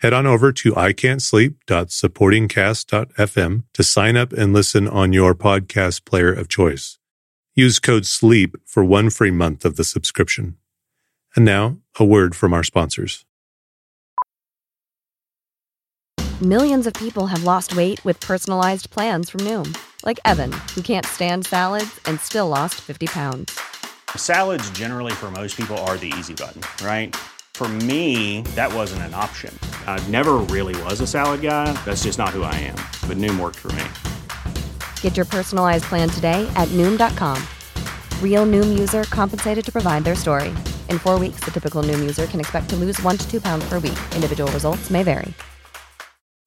Head on over to ican'tsleep.supportingcast.fm to sign up and listen on your podcast player of choice. Use code SLEEP for one free month of the subscription. And now, a word from our sponsors. Millions of people have lost weight with personalized plans from Noom, like Evan, who can't stand salads and still lost 50 pounds. Salads, generally, for most people, are the easy button, right? For me, that wasn't an option. I never really was a salad guy. That's just not who I am. But Noom worked for me. Get your personalized plan today at Noom.com. Real Noom user compensated to provide their story. In four weeks, the typical Noom user can expect to lose one to two pounds per week. Individual results may vary.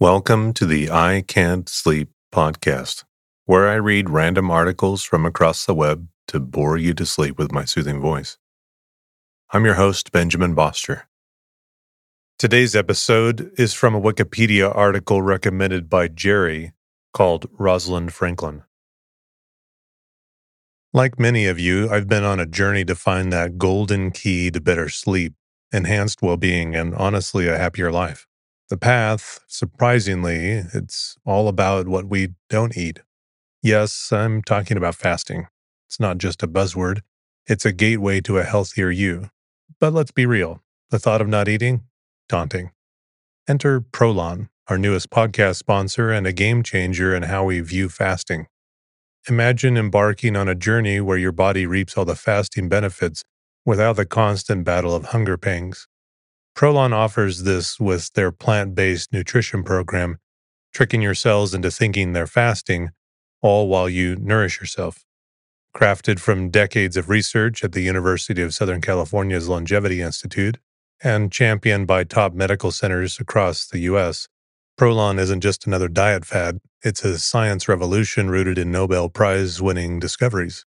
Welcome to the I Can't Sleep podcast, where I read random articles from across the web to bore you to sleep with my soothing voice. I'm your host, Benjamin Boster. Today's episode is from a Wikipedia article recommended by Jerry called Rosalind Franklin. Like many of you, I've been on a journey to find that golden key to better sleep, enhanced well being, and honestly, a happier life. The path, surprisingly, it's all about what we don't eat. Yes, I'm talking about fasting. It's not just a buzzword, it's a gateway to a healthier you. But let's be real the thought of not eating, daunting. Enter Prolon, our newest podcast sponsor and a game changer in how we view fasting. Imagine embarking on a journey where your body reaps all the fasting benefits without the constant battle of hunger pangs. Prolon offers this with their plant based nutrition program, tricking your cells into thinking they're fasting, all while you nourish yourself. Crafted from decades of research at the University of Southern California's Longevity Institute and championed by top medical centers across the U.S., Prolon isn't just another diet fad, it's a science revolution rooted in Nobel Prize winning discoveries.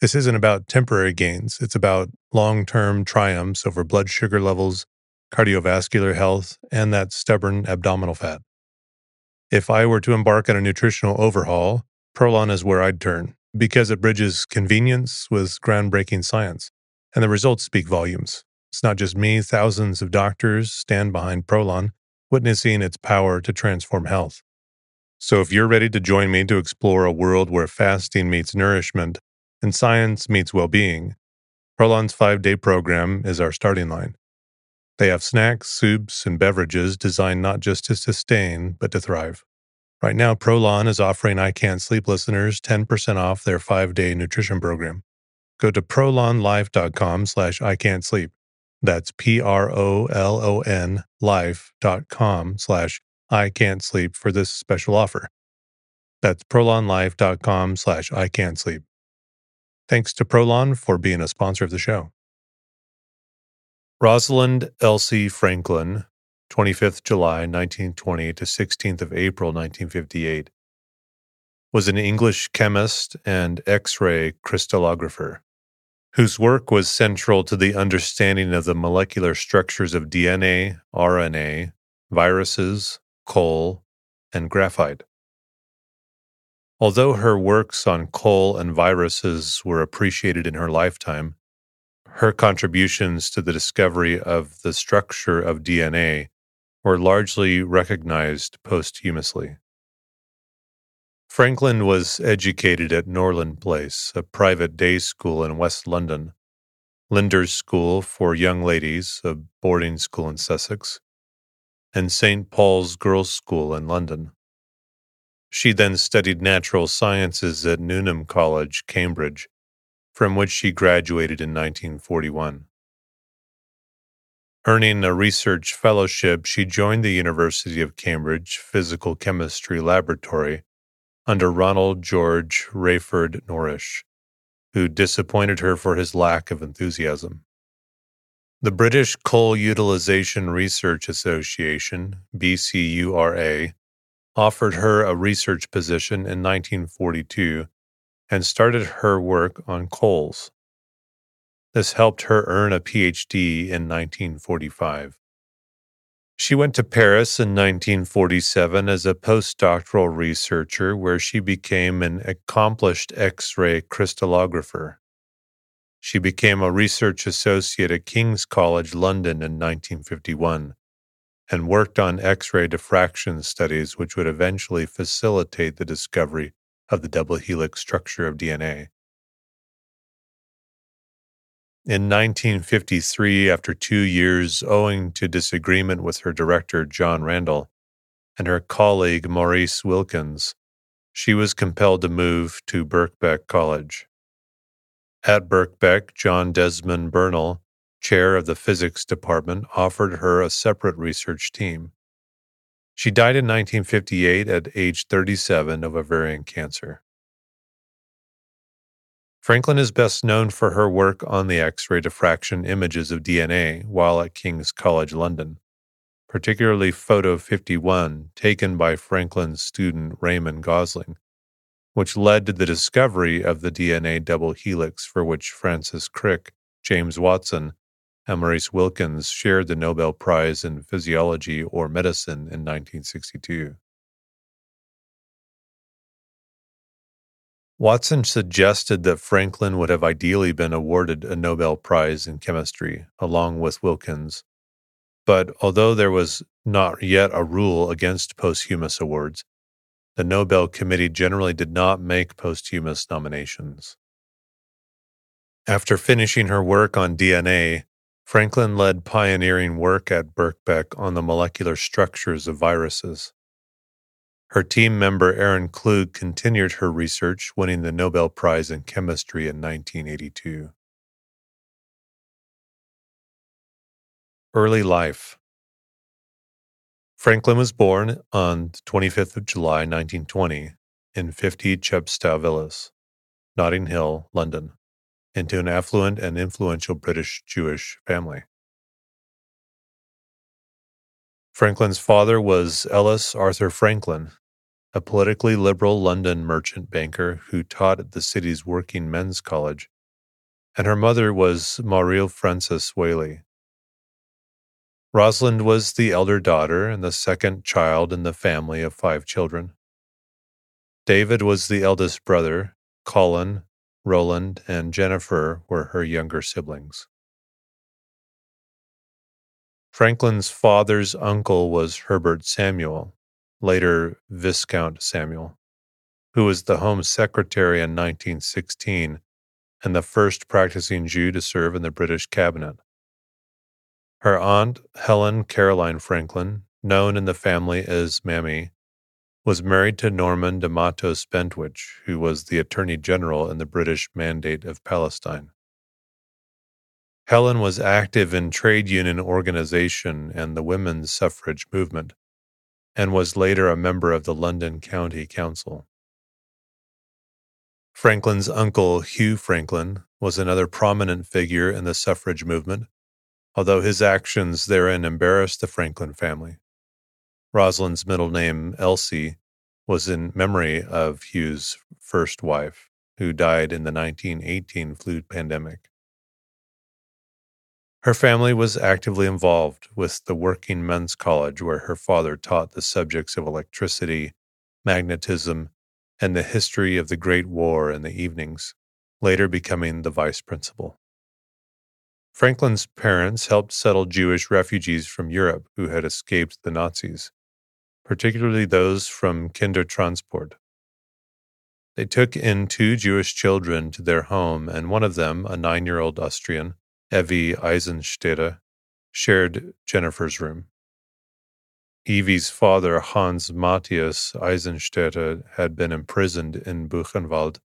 This isn't about temporary gains, it's about long term triumphs over blood sugar levels, cardiovascular health, and that stubborn abdominal fat. If I were to embark on a nutritional overhaul, Prolon is where I'd turn because it bridges convenience with groundbreaking science, and the results speak volumes. It's not just me, thousands of doctors stand behind Prolon, witnessing its power to transform health. So if you're ready to join me to explore a world where fasting meets nourishment and science meets well being, Prolon's five day program is our starting line. They have snacks, soups, and beverages designed not just to sustain, but to thrive. Right now, Prolon is offering I Can't Sleep listeners 10% off their five day nutrition program. Go to prolonlife.com slash I Can't Sleep. That's P R O L O N life.com slash I Can't Sleep for this special offer. That's prolonlife.com slash I Can't Sleep. Thanks to Prolon for being a sponsor of the show. Rosalind Elsie Franklin, 25th July 1920 to 16th of April 1958, was an English chemist and X-ray crystallographer whose work was central to the understanding of the molecular structures of DNA, RNA, viruses, coal, and graphite. Although her works on coal and viruses were appreciated in her lifetime, her contributions to the discovery of the structure of DNA were largely recognized posthumously. Franklin was educated at Norland Place, a private day school in West London, Lindores School for Young Ladies, a boarding school in Sussex, and St. Paul's Girls' School in London. She then studied natural sciences at Newnham College, Cambridge, from which she graduated in 1941. Earning a research fellowship, she joined the University of Cambridge Physical Chemistry Laboratory under Ronald George Wreyford Norrish, who disappointed her for his lack of enthusiasm. The British Coal Utilisation Research Association, BCURA, offered her a research position in 1942 and started her work on coals. This helped her earn a PhD in 1945. She went to Paris in 1947 as a postdoctoral researcher, where she became an accomplished X ray crystallographer. She became a research associate at King's College London in 1951 and worked on X ray diffraction studies, which would eventually facilitate the discovery of the double helix structure of DNA. In 1953, after two years, owing to disagreement with her director, John Randall, and her colleague, Maurice Wilkins, she was compelled to move to Birkbeck College. At Birkbeck, John Desmond Bernal, chair of the physics department, offered her a separate research team. She died in 1958 at age 37 of ovarian cancer. Franklin is best known for her work on the X ray diffraction images of DNA while at King's College London, particularly Photo 51, taken by Franklin's student Raymond Gosling, which led to the discovery of the DNA double helix for which Francis Crick, James Watson, and Maurice Wilkins shared the Nobel Prize in Physiology or Medicine in 1962. Watson suggested that Franklin would have ideally been awarded a Nobel Prize in chemistry, along with Wilkins. But although there was not yet a rule against posthumous awards, the Nobel Committee generally did not make posthumous nominations. After finishing her work on DNA, Franklin led pioneering work at Birkbeck on the molecular structures of viruses. Her team member Aaron Klug continued her research, winning the Nobel Prize in Chemistry in 1982. Early life Franklin was born on 25th of July 1920 in 50 Chepstow Villas, Notting Hill, London, into an affluent and influential British Jewish family. Franklin's father was Ellis Arthur Franklin, a politically liberal London merchant banker who taught at the city's working men's college, and her mother was Muriel Frances Waley. Rosalind was the elder daughter and the second child in the family of five children. David was the eldest brother, Colin, Roland, and Jennifer were her younger siblings. Franklin's father's uncle was Herbert Samuel, later Viscount Samuel, who was the Home Secretary in 1916 and the first practicing Jew to serve in the British cabinet. Her aunt, Helen Caroline Franklin, known in the family as Mammy, was married to Norman de Mattos Bentwich, who was the Attorney General in the British Mandate of Palestine. Helen was active in trade union organization and the women's suffrage movement, and was later a member of the London County Council. Franklin's uncle, Hugh Franklin, was another prominent figure in the suffrage movement, although his actions therein embarrassed the Franklin family. Rosalind's middle name, Elsie, was in memory of Hugh's first wife, who died in the 1918 flu pandemic. Her family was actively involved with the Working Men's College, where her father taught the subjects of electricity, magnetism, and the history of the Great War in the evenings, later becoming the vice principal. Franklin's parents helped settle Jewish refugees from Europe who had escaped the Nazis, particularly those from Kindertransport. They took in two Jewish children to their home, and one of them, a nine year old Austrian, Evi Eisenstädter, shared Jennifer's room. Evi's father, Hans Matthias Eisenstädter, had been imprisoned in Buchenwald,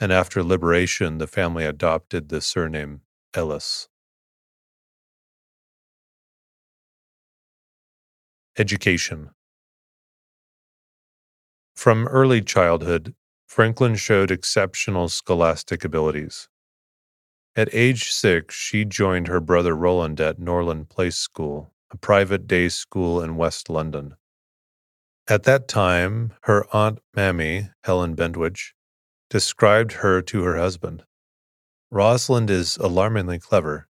and after liberation, the family adopted the surname Ellis. Education From early childhood, Franklin showed exceptional scholastic abilities. At age six, she joined her brother Roland at Norland Place School, a private day school in West London. At that time, her Aunt Mammy, Helen Bentwich, described her to her husband. Rosalind is alarmingly clever.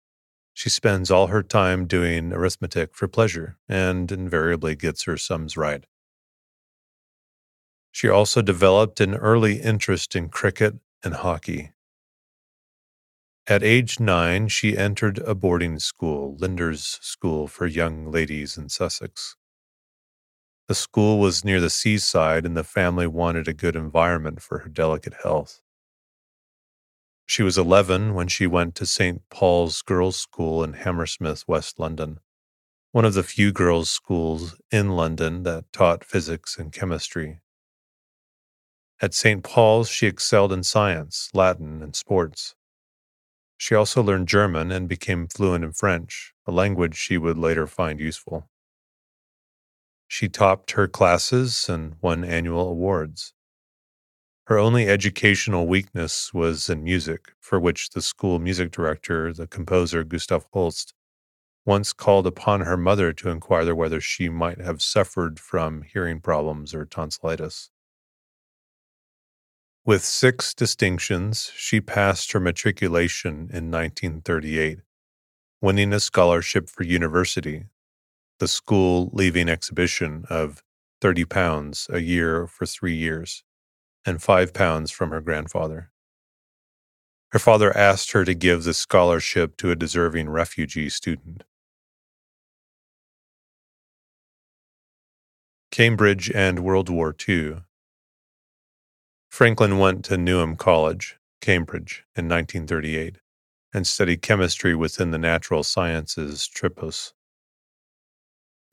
She spends all her time doing arithmetic for pleasure and invariably gets her sums right. She also developed an early interest in cricket and hockey. At age nine, she entered a boarding school, Lindores School for Young Ladies in Sussex. The school was near the seaside, and the family wanted a good environment for her delicate health. She was 11 when she went to St. Paul's Girls' School in Hammersmith, West London, one of the few girls' schools in London that taught physics and chemistry. At St. Paul's, she excelled in science, Latin, and sports. She also learned German and became fluent in French, a language she would later find useful. She topped her classes and won annual awards. Her only educational weakness was in music, for which the school music director, the composer Gustav Holst, once called upon her mother to inquire whether she might have suffered from hearing problems or tonsillitis. With six distinctions, she passed her matriculation in 1938, winning a scholarship for university the school leaving exhibition of 30 pounds a year for three years and five pounds from her grandfather. Her father asked her to give the scholarship to a deserving refugee student. Cambridge and World War II. Franklin went to Newnham College, Cambridge, in 1938 and studied chemistry within the natural sciences tripos.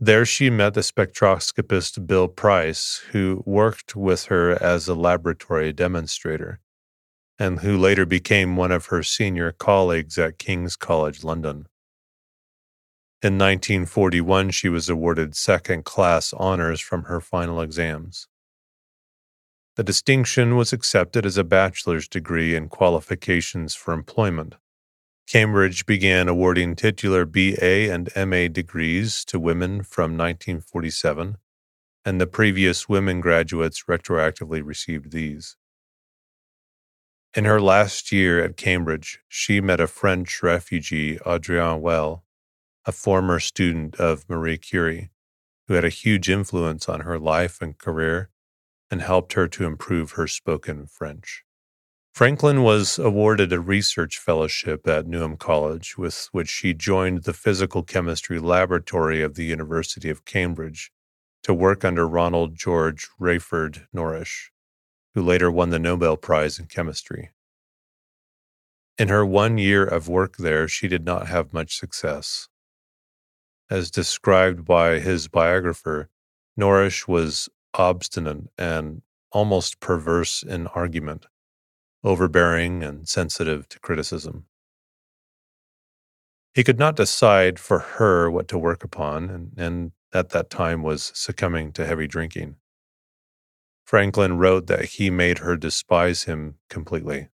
There she met the spectroscopist Bill Price, who worked with her as a laboratory demonstrator, and who later became one of her senior colleagues at King's College London. In 1941, she was awarded second class honors from her final exams. The distinction was accepted as a bachelor's degree and qualifications for employment. Cambridge began awarding titular BA and MA degrees to women from 1947, and the previous women graduates retroactively received these. In her last year at Cambridge, she met a French refugee, Adrienne Weill, a former student of Marie Curie, who had a huge influence on her life and career and helped her to improve her spoken French. Franklin was awarded a research fellowship at Newnham College, with which she joined the physical chemistry laboratory of the University of Cambridge to work under Ronald George Wreyford Norrish, who later won the Nobel Prize in Chemistry. In her one year of work there, she did not have much success. As described by his biographer, Norrish was obstinate and almost perverse in argument overbearing, and sensitive to criticism. He could not decide for her what to work upon, and, and at that time was succumbing to heavy drinking. Franklin wrote that he made her despise him completely.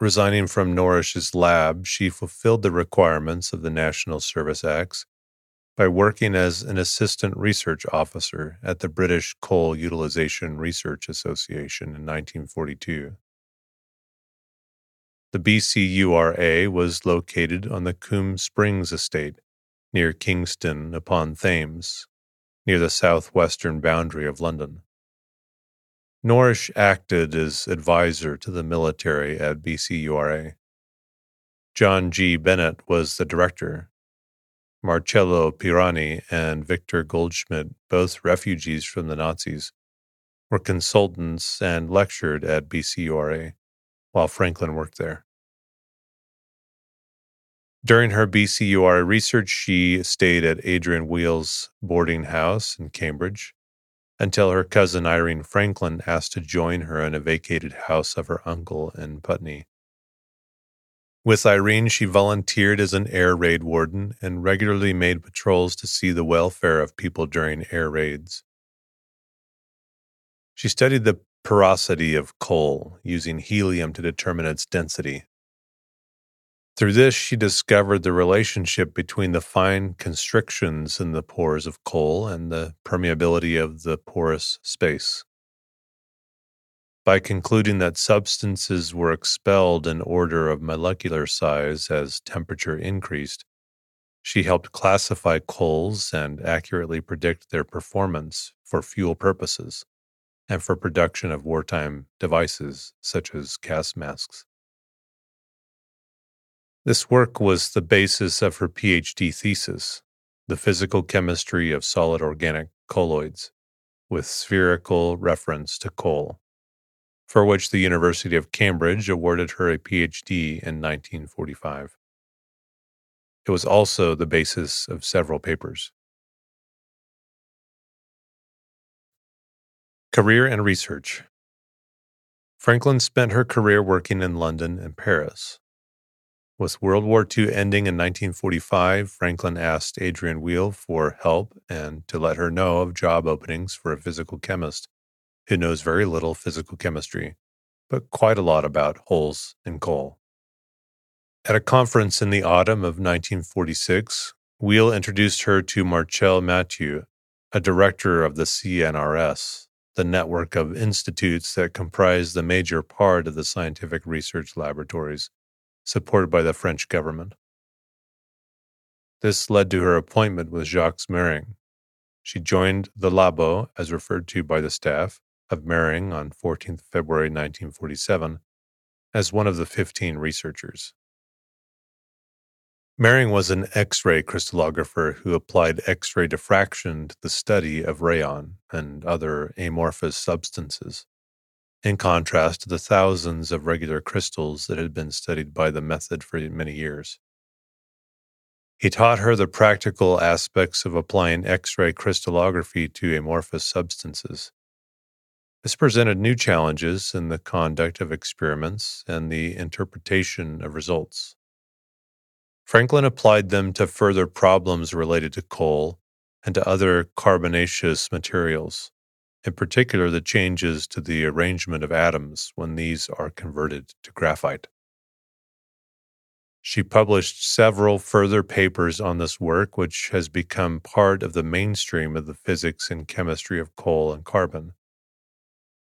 Resigning from Norrish's lab, she fulfilled the requirements of the National Service Acts by working as an assistant research officer at the British Coal Utilization Research Association in 1942. The BCURA was located on the Coombe Springs estate near Kingston upon Thames, near the southwestern boundary of London. Norrish acted as advisor to the military at BCURA. John G. Bennett was the director, Marcello Pirani and Victor Goldschmidt, both refugees from the Nazis, were consultants and lectured at BCURA while Franklin worked there. During her BCURA research, she stayed at Adrienne Weill's boarding house in Cambridge until her cousin Irene Franklin asked to join her in a vacated house of her uncle in Putney. With Irene, she volunteered as an air raid warden and regularly made patrols to see the welfare of people during air raids. She studied the porosity of coal using helium to determine its density. Through this, she discovered the relationship between the fine constrictions in the pores of coal and the permeability of the porous space. By concluding that substances were expelled in order of molecular size as temperature increased, she helped classify coals and accurately predict their performance for fuel purposes and for production of wartime devices such as gas masks. This work was the basis of her PhD thesis, The Physical Chemistry of Solid Organic Colloids, with spherical reference to coal, for which the University of Cambridge awarded her a PhD in 1945. It was also the basis of several papers. Career and research. Franklin spent her career working in London and Paris, with World War II ending in 1945, Franklin asked Adrienne Weill for help and to let her know of job openings for a physical chemist who knows very little physical chemistry, but quite a lot about holes in coal. At a conference in the autumn of 1946, Weill introduced her to Marcel Mathieu, a director of the CNRS, the network of institutes that comprise the major part of the scientific research laboratories supported by the French government. This led to her appointment with Jacques Mering. She joined the Labo, as referred to by the staff, of Mering on 14th February 1947 as one of the 15 researchers. Mering was an X ray crystallographer who applied X ray diffraction to the study of rayon and other amorphous substances in contrast to the thousands of regular crystals that had been studied by the method for many years. He taught her the practical aspects of applying X ray crystallography to amorphous substances. This presented new challenges in the conduct of experiments and the interpretation of results. Franklin applied them to further problems related to coal and to other carbonaceous materials in particular the changes to the arrangement of atoms when these are converted to graphite. She published several further papers on this work, which has become part of the mainstream of the physics and chemistry of coal and carbon.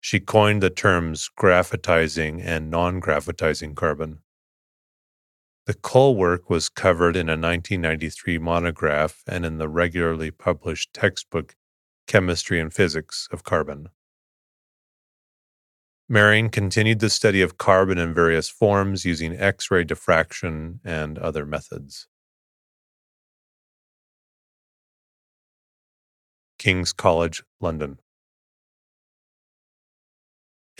She coined the terms graphitizing and non graphitizing carbon. The coal work was covered in a 1993 monograph and in the regularly published textbook chemistry and physics of carbon. Mering continued the study of carbon in various forms using X ray diffraction and other methods. King's College, London.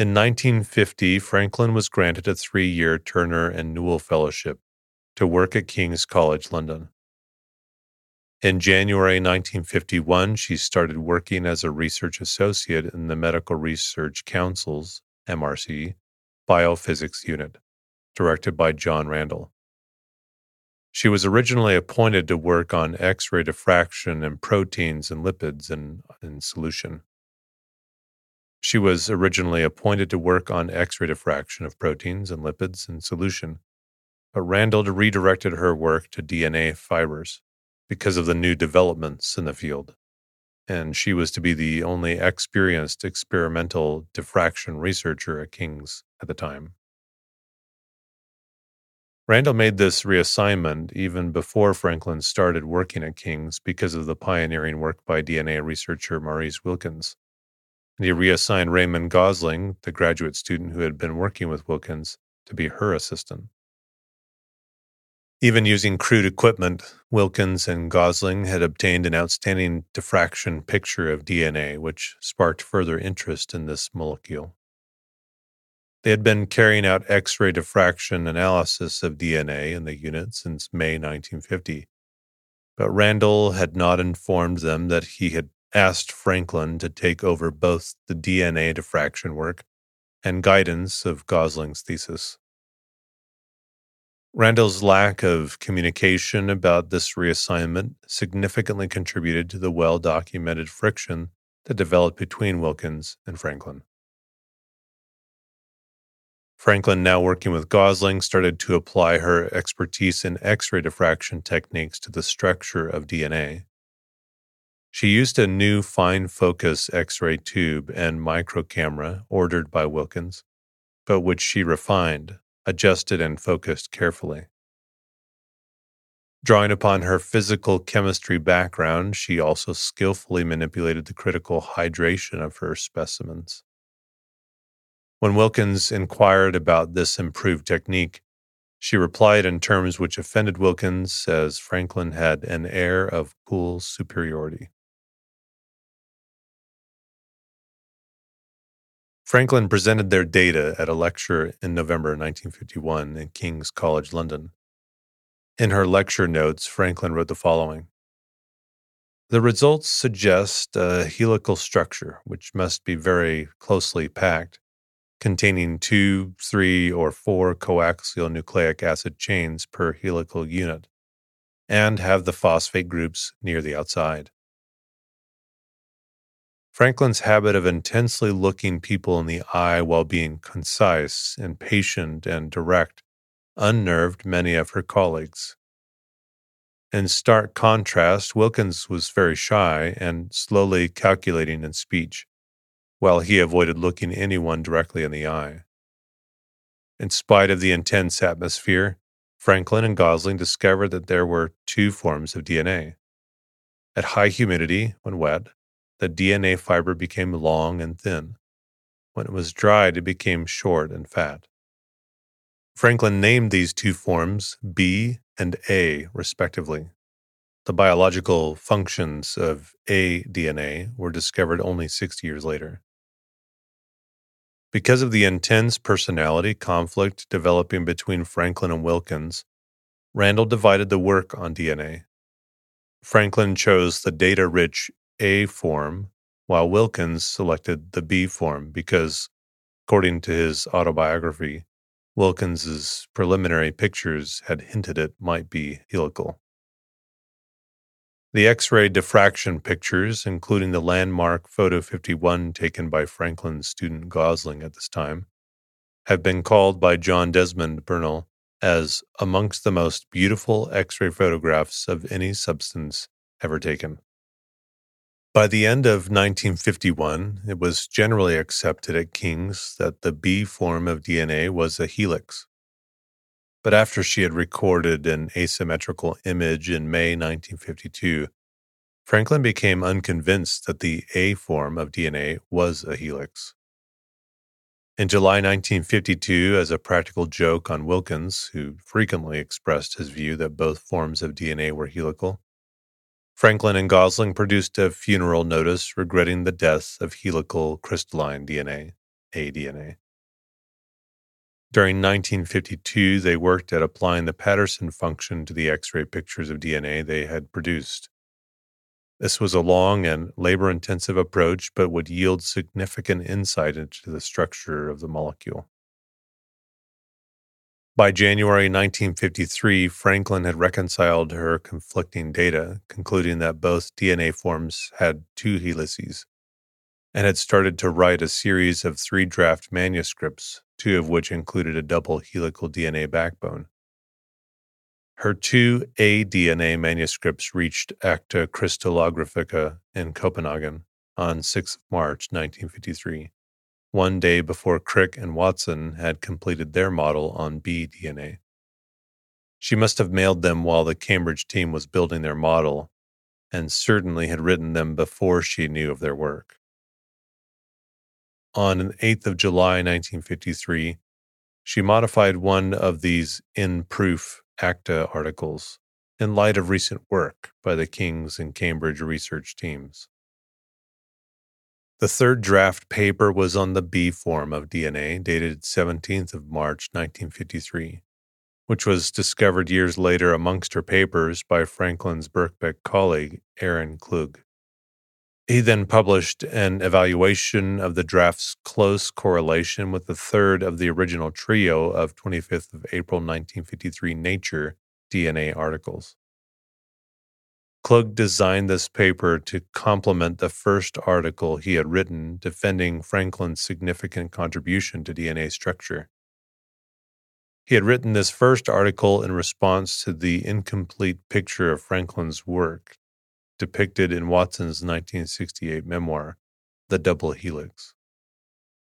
In 1950, Franklin was granted a three year Turner and Newall Fellowship to work at King's College, London. In January 1951, she started working as a research associate in the Medical Research Council's MRC Biophysics Unit, directed by John Randall. She was originally appointed to work on X ray diffraction and proteins and lipids in, in solution. She was originally appointed to work on X ray diffraction of proteins and lipids in solution, but Randall redirected her work to DNA fibers because of the new developments in the field. And she was to be the only experienced experimental diffraction researcher at King's at the time. Randall made this reassignment even before Franklin started working at King's because of the pioneering work by DNA researcher Maurice Wilkins. He reassigned Raymond Gosling, the graduate student who had been working with Wilkins, to be her assistant. Even using crude equipment, Wilkins and Gosling had obtained an outstanding diffraction picture of DNA, which sparked further interest in this molecule. They had been carrying out X ray diffraction analysis of DNA in the unit since May 1950, but Randall had not informed them that he had asked Franklin to take over both the DNA diffraction work and guidance of Gosling's thesis. Randall's lack of communication about this reassignment significantly contributed to the well documented friction that developed between Wilkins and Franklin. Franklin, now working with Gosling, started to apply her expertise in X ray diffraction techniques to the structure of DNA. She used a new fine focus X ray tube and micro camera ordered by Wilkins, but which she refined, adjusted, and focused carefully. Drawing upon her physical chemistry background, she also skillfully manipulated the critical hydration of her specimens. When Wilkins inquired about this improved technique, she replied in terms which offended Wilkins, as Franklin had an air of cool superiority. Franklin presented their data at a lecture in November 1951 in King's College London. In her lecture notes, Franklin wrote the following The results suggest a helical structure, which must be very closely packed containing two, three, or four coaxial nucleic acid chains per helical unit, and have the phosphate groups near the outside. Franklin's habit of intensely looking people in the eye while being concise and patient and direct unnerved many of her colleagues. In stark contrast, Wilkins was very shy and slowly calculating in speech while he avoided looking anyone directly in the eye. In spite of the intense atmosphere, Franklin and Gosling discovered that there were two forms of DNA. At high humidity, when wet, the DNA fiber became long and thin. When it was dried, it became short and fat. Franklin named these two forms B and A, respectively. The biological functions of A DNA were discovered only 60 years later. Because of the intense personality conflict developing between Franklin and Wilkins, Randall divided the work on DNA. Franklin chose the data rich A form, while Wilkins selected the B form because, according to his autobiography, Wilkins's preliminary pictures had hinted it might be helical. The X ray diffraction pictures, including the landmark Photo 51 taken by Franklin's student Gosling at this time, have been called by John Desmond Bernal as amongst the most beautiful X ray photographs of any substance ever taken. By the end of 1951, it was generally accepted at King's that the B form of DNA was a helix. But after she had recorded an asymmetrical image in May 1952, Franklin became unconvinced that the A form of DNA was a helix. In July 1952, as a practical joke on Wilkins, who frequently expressed his view that both forms of DNA were helical, Franklin and Gosling produced a funeral notice regretting the death of helical crystalline DNA, aDNA. During 1952, they worked at applying the Patterson function to the X ray pictures of DNA they had produced. This was a long and labor intensive approach, but would yield significant insight into the structure of the molecule. By January 1953, Franklin had reconciled her conflicting data, concluding that both DNA forms had two helices, and had started to write a series of three draft manuscripts two of which included a double helical DNA backbone. Her two aDNA manuscripts reached Acta Crystallographica in Copenhagen on 6 March 1953, one day before Crick and Watson had completed their model on B DNA, She must have mailed them while the Cambridge team was building their model, and certainly had written them before she knew of their work. On the 8th of July 1953, she modified one of these in proof ACTA articles in light of recent work by the King's and Cambridge research teams. The third draft paper was on the B form of DNA, dated 17th of March 1953, which was discovered years later amongst her papers by Franklin's Birkbeck colleague Aaron Klug. He then published an evaluation of the draft's close correlation with the third of the original trio of 25th of April 1953 Nature DNA articles. Klug designed this paper to complement the first article he had written defending Franklin's significant contribution to DNA structure, He had written this first article in response to the incomplete picture of Franklin's work depicted in Watson's 1968 memoir, The Double Helix.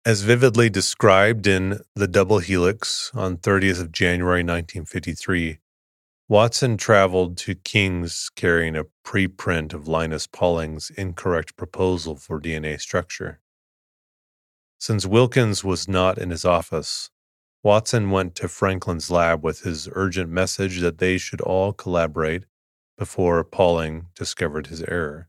As vividly described in The Double Helix on 30th of January 1953, Watson traveled to King's carrying a preprint of Linus Pauling's incorrect proposal for DNA structure. Since Wilkins was not in his office, Watson went to Franklin's lab with his urgent message that they should all collaborate before Pauling discovered his error.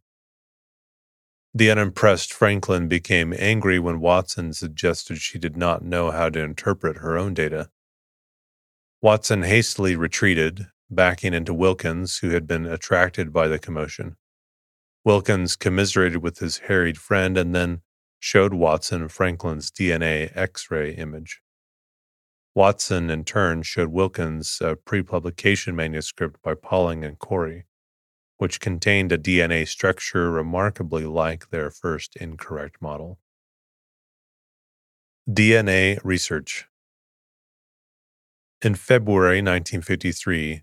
The unimpressed Franklin became angry when Watson suggested she did not know how to interpret her own data. Watson hastily retreated, backing into Wilkins, who had been attracted by the commotion. Wilkins commiserated with his harried friend and then showed Watson Franklin's DNA X ray image. Watson, in turn, showed Wilkins a pre publication manuscript by Pauling and Corey, which contained a DNA structure remarkably like their first incorrect model. DNA Research In February 1953,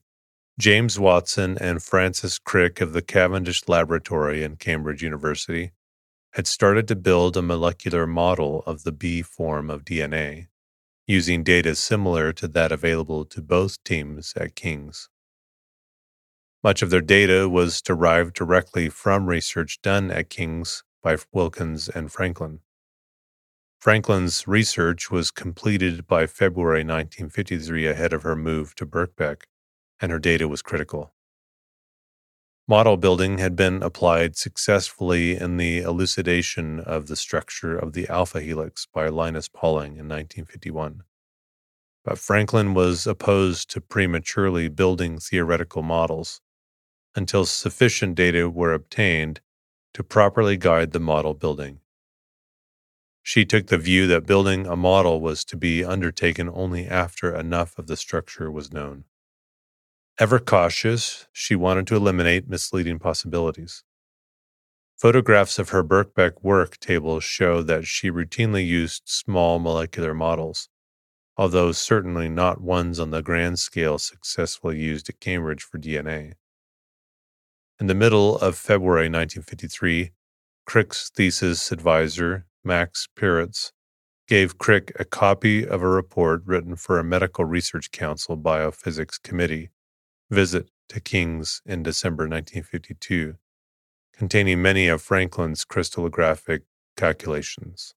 James Watson and Francis Crick of the Cavendish Laboratory in Cambridge University had started to build a molecular model of the B form of DNA, using data similar to that available to both teams at King's. Much of their data was derived directly from research done at King's by Wilkins and Franklin. Franklin's research was completed by February 1953 ahead of her move to Birkbeck and her data was critical. Model building had been applied successfully in the elucidation of the structure of the alpha helix by Linus Pauling in 1951. But Franklin was opposed to prematurely building theoretical models until sufficient data were obtained to properly guide the model building. She took the view that building a model was to be undertaken only after enough of the structure was known. Ever cautious, she wanted to eliminate misleading possibilities. Photographs of her Birkbeck work tables show that she routinely used small molecular models, although certainly not ones on the grand scale successfully used at Cambridge for DNA. In the middle of February 1953, Crick's thesis advisor, Max Perutz, gave Crick a copy of a report written for a Medical Research Council Biophysics Committee visit to King's in December 1952, containing many of Franklin's crystallographic calculations.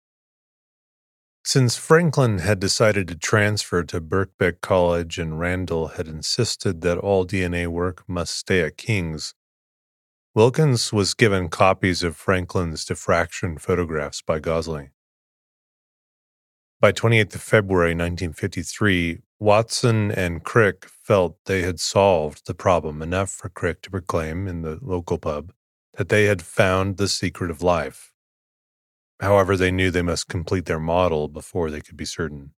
Since Franklin had decided to transfer to Birkbeck College and Randall had insisted that all DNA work must stay at King's, Wilkins was given copies of Franklin's diffraction photographs by Gosling. By 28th of February 1953, Watson and Crick felt they had solved the problem enough for Crick to proclaim in the local pub that they had found the secret of life. However, they knew they must complete their model before they could be certain.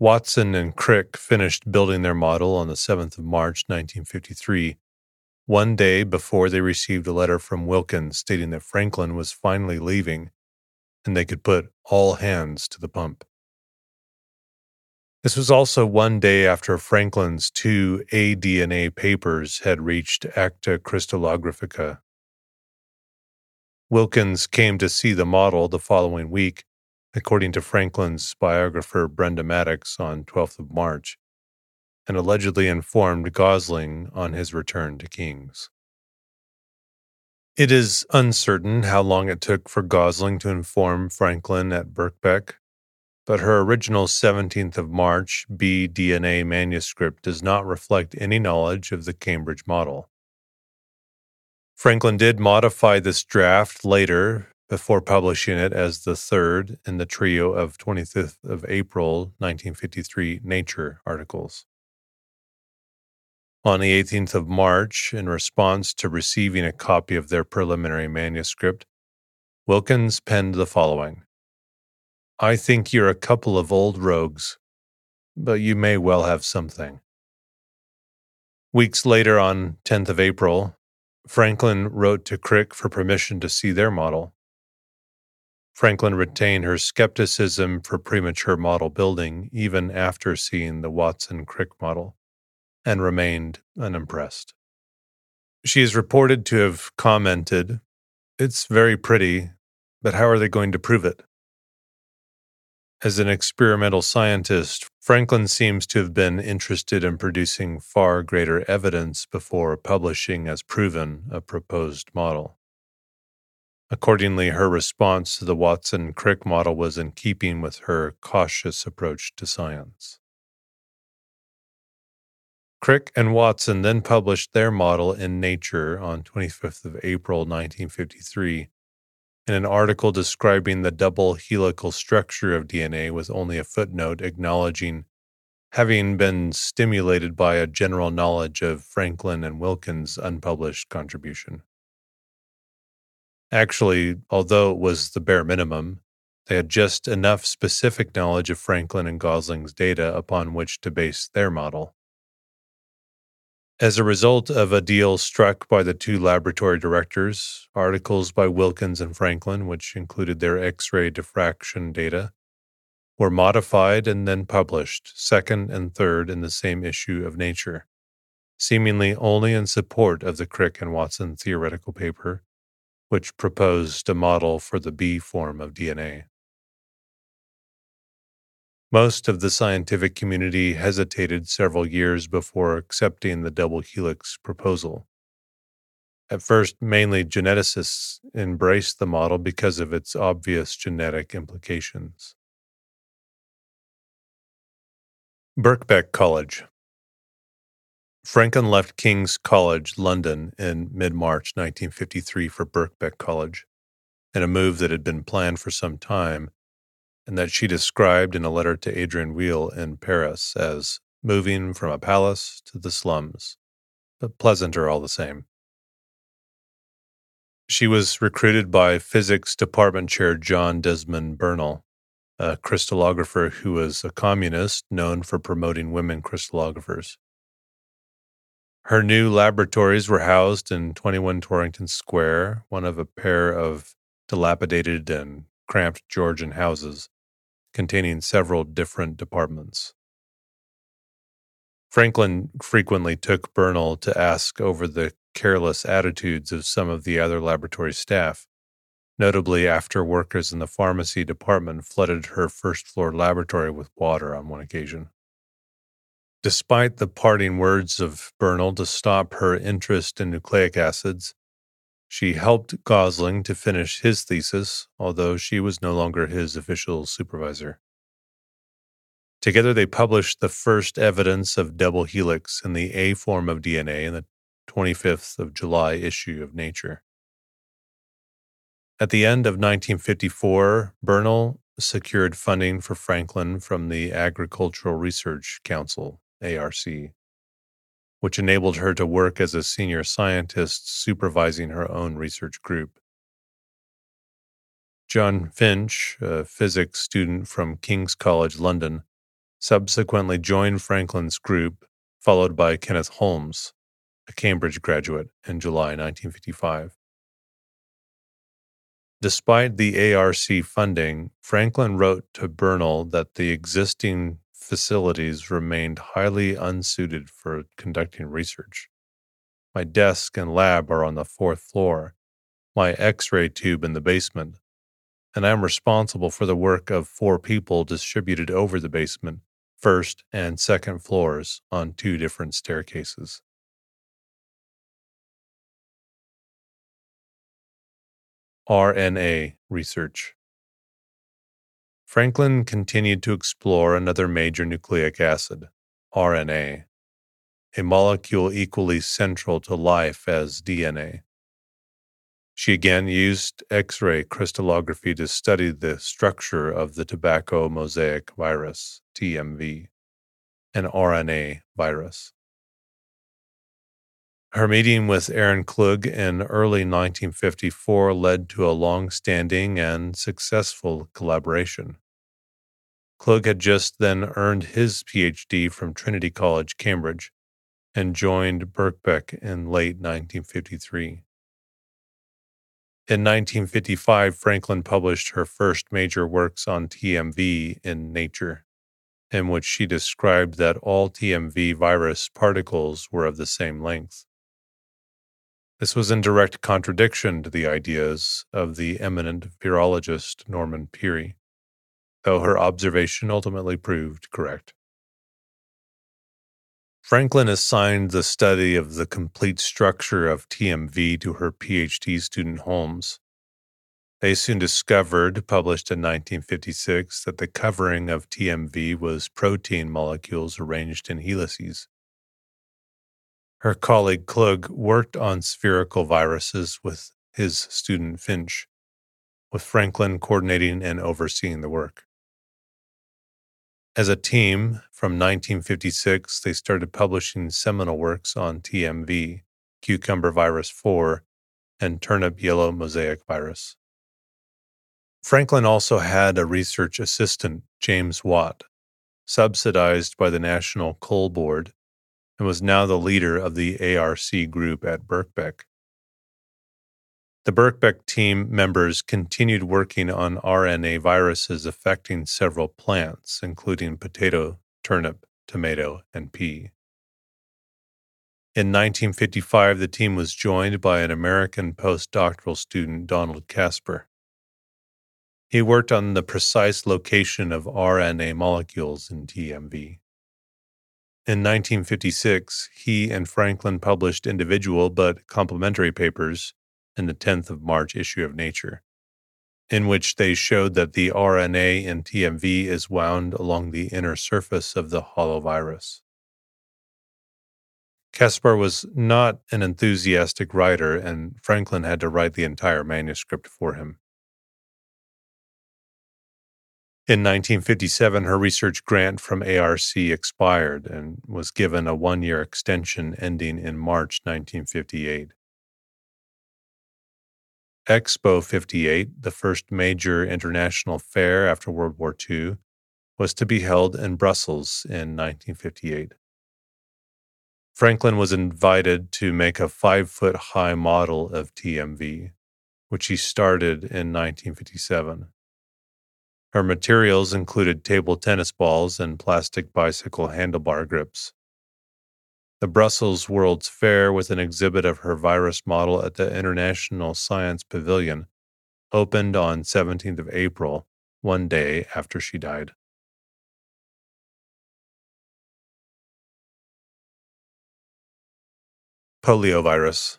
Watson and Crick finished building their model on the 7th of March 1953, one day before they received a letter from Wilkins stating that Franklin was finally leaving and they could put all hands to the pump. This was also one day after Franklin's two aDNA papers had reached Acta Crystallographica. Wilkins came to see the model the following week, according to Franklin's biographer Brenda Maddox on 12th of March, and allegedly informed Gosling on his return to King's. It is uncertain how long it took for Gosling to inform Franklin at Birkbeck but her original 17th of March bDNA manuscript does not reflect any knowledge of the Cambridge model. Franklin did modify this draft later before publishing it as the third in the trio of 25th of April 1953 Nature articles. On the 18th of March, in response to receiving a copy of their preliminary manuscript, Wilkins penned the following I think you're a couple of old rogues, but you may well have something. Weeks later, on 10th of April, Franklin wrote to Crick for permission to see their model. Franklin retained her skepticism for premature model building even after seeing the Watson Crick model and remained unimpressed. She is reported to have commented, It's very pretty, but how are they going to prove it? As an experimental scientist, Franklin seems to have been interested in producing far greater evidence before publishing as proven a proposed model. Accordingly, her response to the Watson Crick model was in keeping with her cautious approach to science. Crick and Watson then published their model in Nature on 25th of April 1953 in an article describing the double helical structure of DNA with only a footnote acknowledging having been stimulated by a general knowledge of Franklin and Wilkins' unpublished contribution. Actually, although it was the bare minimum, they had just enough specific knowledge of Franklin and Gosling's data upon which to base their model. As a result of a deal struck by the two laboratory directors, articles by Wilkins and Franklin, which included their X ray diffraction data, were modified and then published, second and third, in the same issue of Nature, seemingly only in support of the Crick and Watson theoretical paper, which proposed a model for the B form of DNA. Most of the scientific community hesitated several years before accepting the double helix proposal. At first, mainly geneticists embraced the model because of its obvious genetic implications. Birkbeck College Franklin left King's College, London, in mid March 1953 for Birkbeck College, in a move that had been planned for some time and that she described in a letter to Adrienne Weill in Paris as moving from a palace to the slums, but pleasanter all the same. She was recruited by Physics Department Chair John Desmond Bernal, a crystallographer who was a communist known for promoting women crystallographers. Her new laboratories were housed in 21 Torrington Square, one of a pair of dilapidated and cramped Georgian houses containing several different departments. Franklin frequently took Bernal to ask over the careless attitudes of some of the other laboratory staff, notably after workers in the pharmacy department flooded her first floor laboratory with water on one occasion. Despite the parting words of Bernal to stop her interest in nucleic acids, she helped Gosling to finish his thesis, although she was no longer his official supervisor. Together, they published the first evidence of double helix in the A form of DNA in the 25th of July issue of Nature. At the end of 1954, Bernal secured funding for Franklin from the Agricultural Research Council, ARC which enabled her to work as a senior scientist supervising her own research group. John Finch, a physics student from King's College London, subsequently joined Franklin's group, followed by Kenneth Holmes, a Cambridge graduate, in July 1955. Despite the ARC funding, Franklin wrote to Bernal that the existing facilities remained highly unsuited for conducting research. My desk and lab are on the fourth floor, my x ray tube in the basement, and I am responsible for the work of four people distributed over the basement, first and second floors on two different staircases. RNA research. Franklin continued to explore another major nucleic acid, RNA, a molecule equally central to life as DNA. She again used X ray crystallography to study the structure of the tobacco mosaic virus, TMV, an RNA virus. Her meeting with Aaron Klug in early 1954 led to a long standing and successful collaboration. Klug had just then earned his PhD from Trinity College, Cambridge, and joined Birkbeck in late 1953. In 1955, Franklin published her first major works on TMV in Nature, in which she described that all TMV virus particles were of the same length. This was in direct contradiction to the ideas of the eminent virologist Norman Pirie, though her observation ultimately proved correct. Franklin assigned the study of the complete structure of TMV to her PhD student Holmes. They soon discovered, published in 1956, that the covering of TMV was protein molecules arranged in helices. Her colleague Klug worked on spherical viruses with his student Finch, with Franklin coordinating and overseeing the work. As a team, from 1956, they started publishing seminal works on TMV, cucumber virus 4, and turnip yellow mosaic virus. Franklin also had a research assistant, James Watt, subsidized by the National Coal Board, and was now the leader of the ARC group at Birkbeck. The Birkbeck team members continued working on RNA viruses affecting several plants, including potato, turnip, tomato, and pea. In 1955, the team was joined by an American postdoctoral student, Donald Caspar. He worked on the precise location of RNA molecules in TMV. In 1956, he and Franklin published individual but complementary papers in the 10th of March issue of Nature, in which they showed that the RNA in TMV is wound along the inner surface of the hollow virus. Caspar was not an enthusiastic writer, and Franklin had to write the entire manuscript for him. In 1957, her research grant from ARC expired and was given a one year extension ending in March 1958. Expo 58, the first major international fair after World War II, was to be held in Brussels in 1958. Franklin was invited to make a five foot high model of TMV, which he started in 1957. Her materials included table tennis balls and plastic bicycle handlebar grips. The Brussels World's Fair with an exhibit of her virus model at the International Science Pavilion opened on 17th of April, one day after she died. Poliovirus.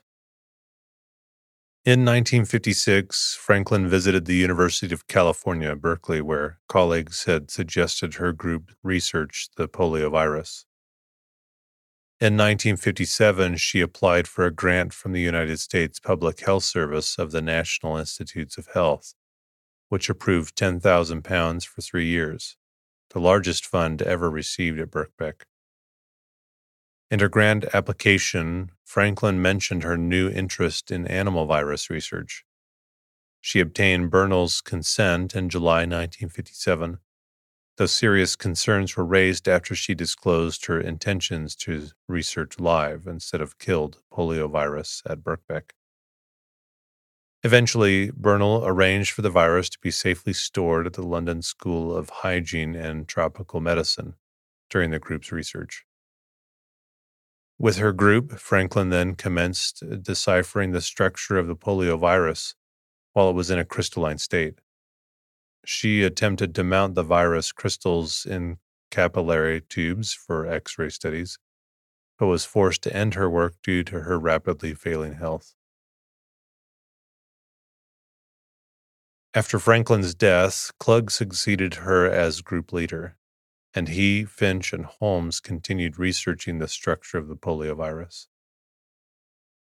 In 1956, Franklin visited the University of California, Berkeley, where colleagues had suggested her group research the poliovirus. In 1957, she applied for a grant from the United States Public Health Service of the National Institutes of Health, which approved 10,000 pounds for three years, the largest fund ever received at Birkbeck. In her grant application, Franklin mentioned her new interest in animal virus research. She obtained Bernal's consent in July 1957 though serious concerns were raised after she disclosed her intentions to research live instead of killed poliovirus at Birkbeck. Eventually, Bernal arranged for the virus to be safely stored at the London School of Hygiene and Tropical Medicine during the group's research. With her group, Franklin then commenced deciphering the structure of the poliovirus while it was in a crystalline state she attempted to mount the virus crystals in capillary tubes for X ray studies, but was forced to end her work due to her rapidly failing health. After Franklin's death, Klug succeeded her as group leader, and he, Finch, and Holmes continued researching the structure of the poliovirus.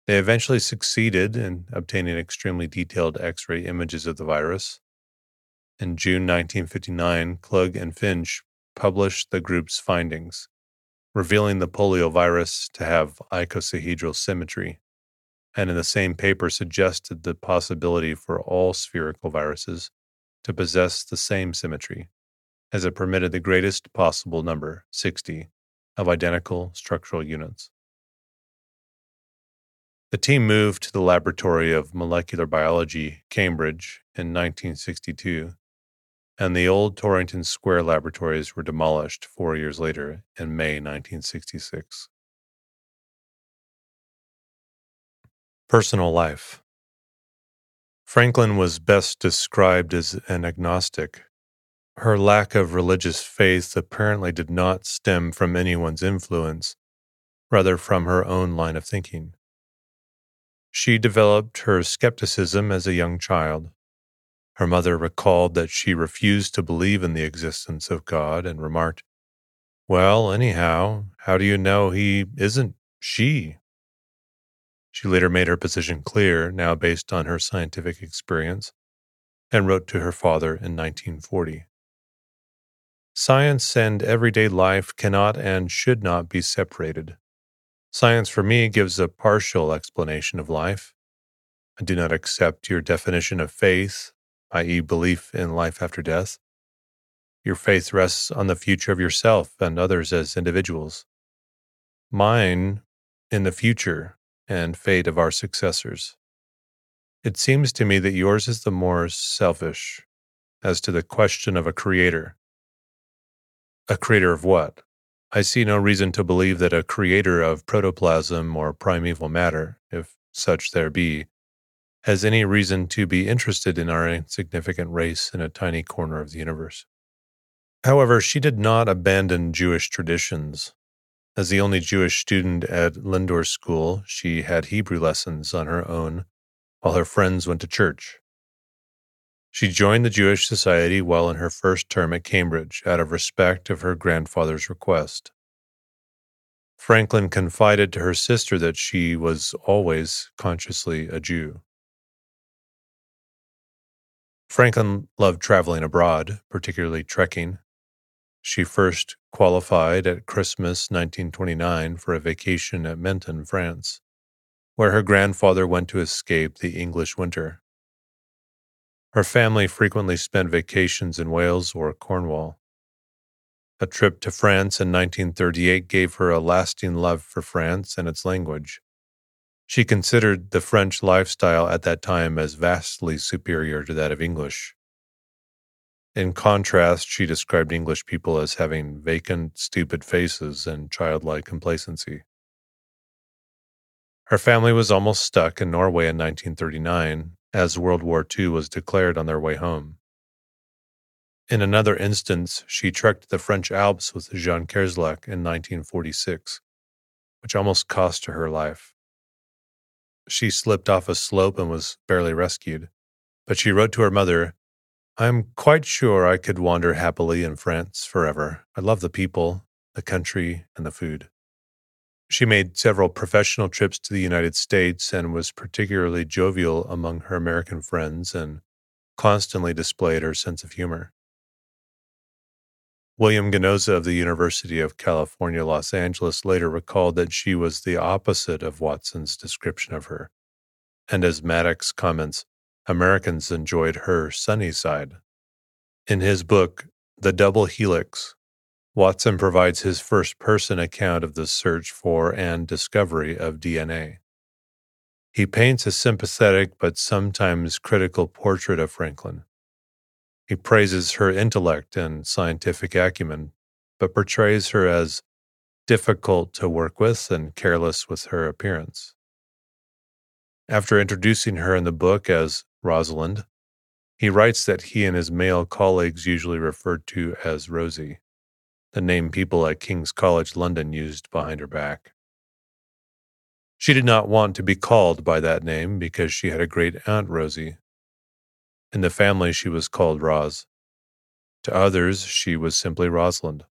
They eventually succeeded in obtaining extremely detailed X ray images of the virus, in June 1959, Klug and Finch published the group's findings, revealing the poliovirus to have icosahedral symmetry, and in the same paper suggested the possibility for all spherical viruses to possess the same symmetry, as it permitted the greatest possible number, 60, of identical structural units. The team moved to the Laboratory of Molecular Biology, Cambridge, in 1962, and the old Torrington Square laboratories were demolished four years later in May 1966. Personal life Franklin was best described as an agnostic. Her lack of religious faith apparently did not stem from anyone's influence, rather, from her own line of thinking. She developed her skepticism as a young child. Her mother recalled that she refused to believe in the existence of God and remarked, Well, anyhow, how do you know he isn't she? She later made her position clear, now based on her scientific experience, and wrote to her father in 1940. Science and everyday life cannot and should not be separated. Science for me gives a partial explanation of life. I do not accept your definition of faith, i.e., belief in life after death. Your faith rests on the future of yourself and others as individuals. Mine in the future and fate of our successors. It seems to me that yours is the more selfish as to the question of a creator. A creator of what? I see no reason to believe that a creator of protoplasm or primeval matter, if such there be, has any reason to be interested in our insignificant race in a tiny corner of the universe. However, she did not abandon Jewish traditions. As the only Jewish student at Lindores School, she had Hebrew lessons on her own while her friends went to church. She joined the Jewish Society while in her first term at Cambridge out of respect of her grandfather's request. Franklin confided to her sister that she was always consciously a Jew. Franklin loved traveling abroad, particularly trekking. She first qualified at Christmas 1929 for a vacation at Menton, France, where her grandfather went to escape the English winter. Her family frequently spent vacations in Wales or Cornwall. A trip to France in 1938 gave her a lasting love for France and its language. She considered the French lifestyle at that time as vastly superior to that of English. In contrast, she described English people as having vacant, stupid faces and childlike complacency. Her family was almost stuck in Norway in 1939 as World War II was declared on their way home. In another instance, she trekked the French Alps with Jean Kerslake in 1946, which almost cost her her life. She slipped off a slope and was barely rescued, but she wrote to her mother, I'm quite sure I could wander happily in France forever. I love the people, the country, and the food. She made several professional trips to the United States and was particularly jovial among her American friends and constantly displayed her sense of humor. William Ginoza of the University of California, Los Angeles later recalled that she was the opposite of Watson's description of her. And as Maddox comments, Americans enjoyed her sunny side. In his book, The Double Helix Watson provides his first person account of the search for and discovery of DNA. He paints a sympathetic but sometimes critical portrait of Franklin. He praises her intellect and scientific acumen, but portrays her as difficult to work with and careless with her appearance. After introducing her in the book as Rosalind, he writes that he and his male colleagues usually referred to as Rosie the name people at King's College London used behind her back. She did not want to be called by that name because she had a great aunt Rosie. In the family, she was called Roz. To others, she was simply Rosalind.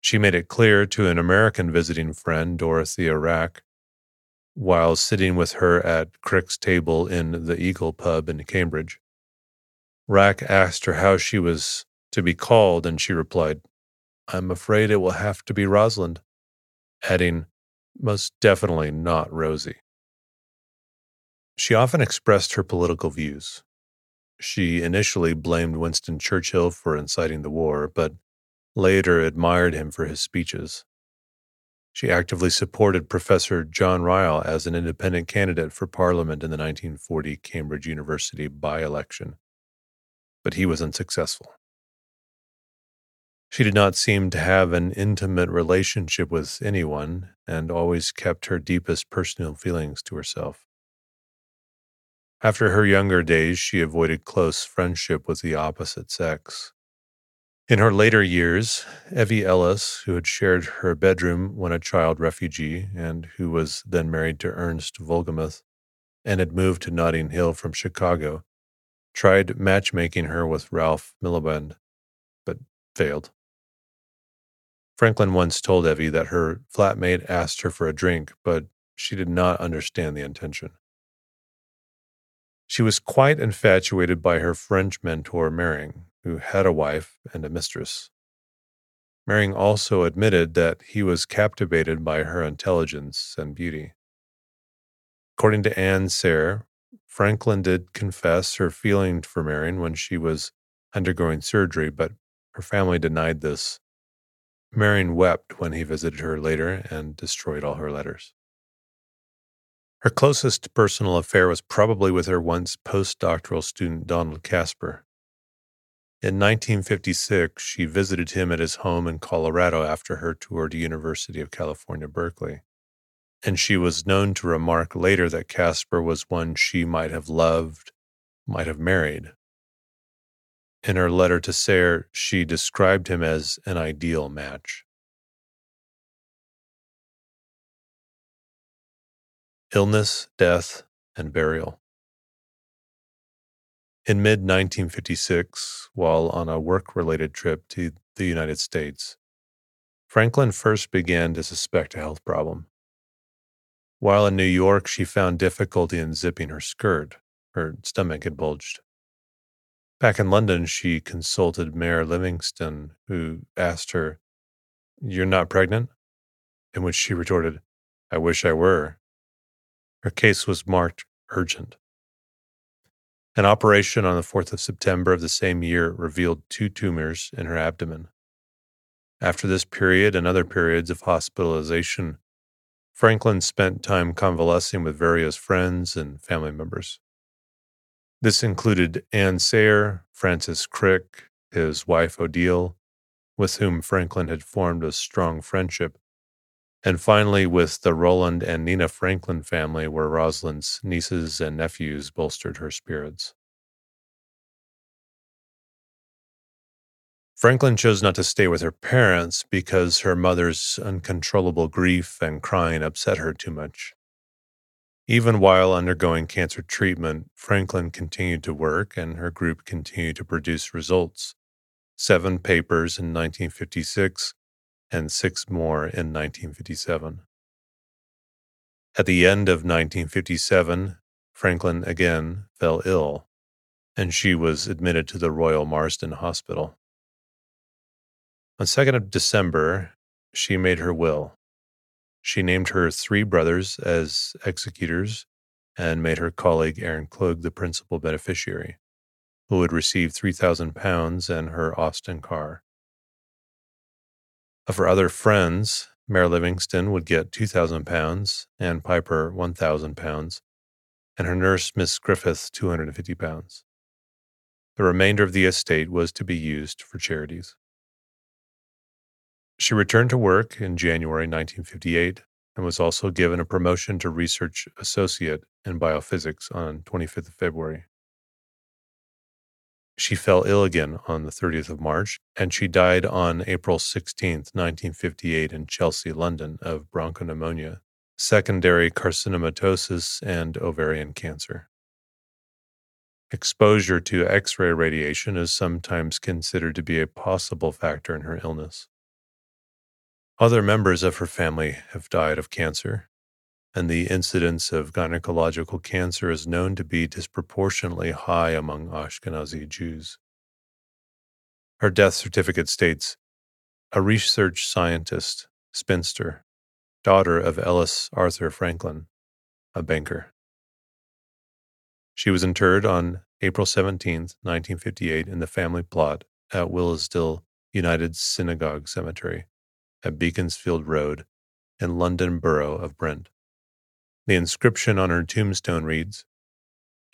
She made it clear to an American visiting friend, Dorothea Raacke, while sitting with her at Crick's table in the Eagle pub in Cambridge. Raacke asked her how she was to be called, and she replied, I'm afraid it will have to be Rosalind, adding, most definitely not Rosie. She often expressed her political views. She initially blamed Winston Churchill for inciting the war, but later admired him for his speeches. She actively supported Professor John Ryle as an independent candidate for Parliament in the 1940 Cambridge University by election, but he was unsuccessful. She did not seem to have an intimate relationship with anyone and always kept her deepest personal feelings to herself. After her younger days, she avoided close friendship with the opposite sex. In her later years, Evi Ellis, who had shared her bedroom when a child refugee and who was then married to Ernst Wohlgemuth and had moved to Notting Hill from Chicago, tried matchmaking her with Ralph Miliband, but failed. Franklin once told Evi that her flatmate asked her for a drink, but she did not understand the intention. She was quite infatuated by her French mentor, Mering, who had a wife and a mistress. Mering also admitted that he was captivated by her intelligence and beauty. According to Anne Sayre, Franklin did confess her feeling for Mering when she was undergoing surgery, but her family denied this Mering wept when he visited her later and destroyed all her letters. Her closest personal affair was probably with her once postdoctoral student Donald Caspar. In 1956, she visited him at his home in Colorado after her tour to University of California, Berkeley. And she was known to remark later that Caspar was one she might have loved, might have married. In her letter to Sayre, she described him as an ideal match. Illness, Death, and Burial. In mid 1956, while on a work related trip to the United States, Franklin first began to suspect a health problem. While in New York, she found difficulty in zipping her skirt. Her stomach had bulged. Back in London, she consulted Mair Livingstone, who asked her, You're not pregnant? In which she retorted, I wish I were. Her case was marked urgent. An operation on the 4th of September of the same year revealed two tumors in her abdomen. After this period and other periods of hospitalization, Franklin spent time convalescing with various friends and family members. This included Anne Sayre, Francis Crick, his wife Odile, with whom Franklin had formed a strong friendship, and finally with the Roland and Nina Franklin family, where Rosalind's nieces and nephews bolstered her spirits. Franklin chose not to stay with her parents because her mother's uncontrollable grief and crying upset her too much. Even while undergoing cancer treatment, Franklin continued to work and her group continued to produce results seven papers in 1956 and six more in 1957. At the end of 1957, Franklin again fell ill, and she was admitted to the Royal Marsden Hospital. On 2nd of December, she made her will. She named her three brothers as executors and made her colleague Aaron Klug the principal beneficiary, who would receive £3,000 and her Austin car. Of her other friends, Mair Livingstone would get £2,000, Anne Piper £1,000, and her nurse, Miss Griffith, £250. The remainder of the estate was to be used for charities. She returned to work in January 1958 and was also given a promotion to research associate in biophysics on 25th of February. She fell ill again on the 30th of March, and she died on April 16, 1958, in Chelsea, London, of bronchopneumonia, secondary carcinomatosis, and ovarian cancer. Exposure to X ray radiation is sometimes considered to be a possible factor in her illness. Other members of her family have died of cancer, and the incidence of gynecological cancer is known to be disproportionately high among Ashkenazi Jews. Her death certificate states a research scientist, spinster, daughter of Ellis Arthur Franklin, a banker. She was interred on April 17, 1958, in the family plot at Willesden United Synagogue Cemetery at Beaconsfield Road, in London borough of Brent. The inscription on her tombstone reads,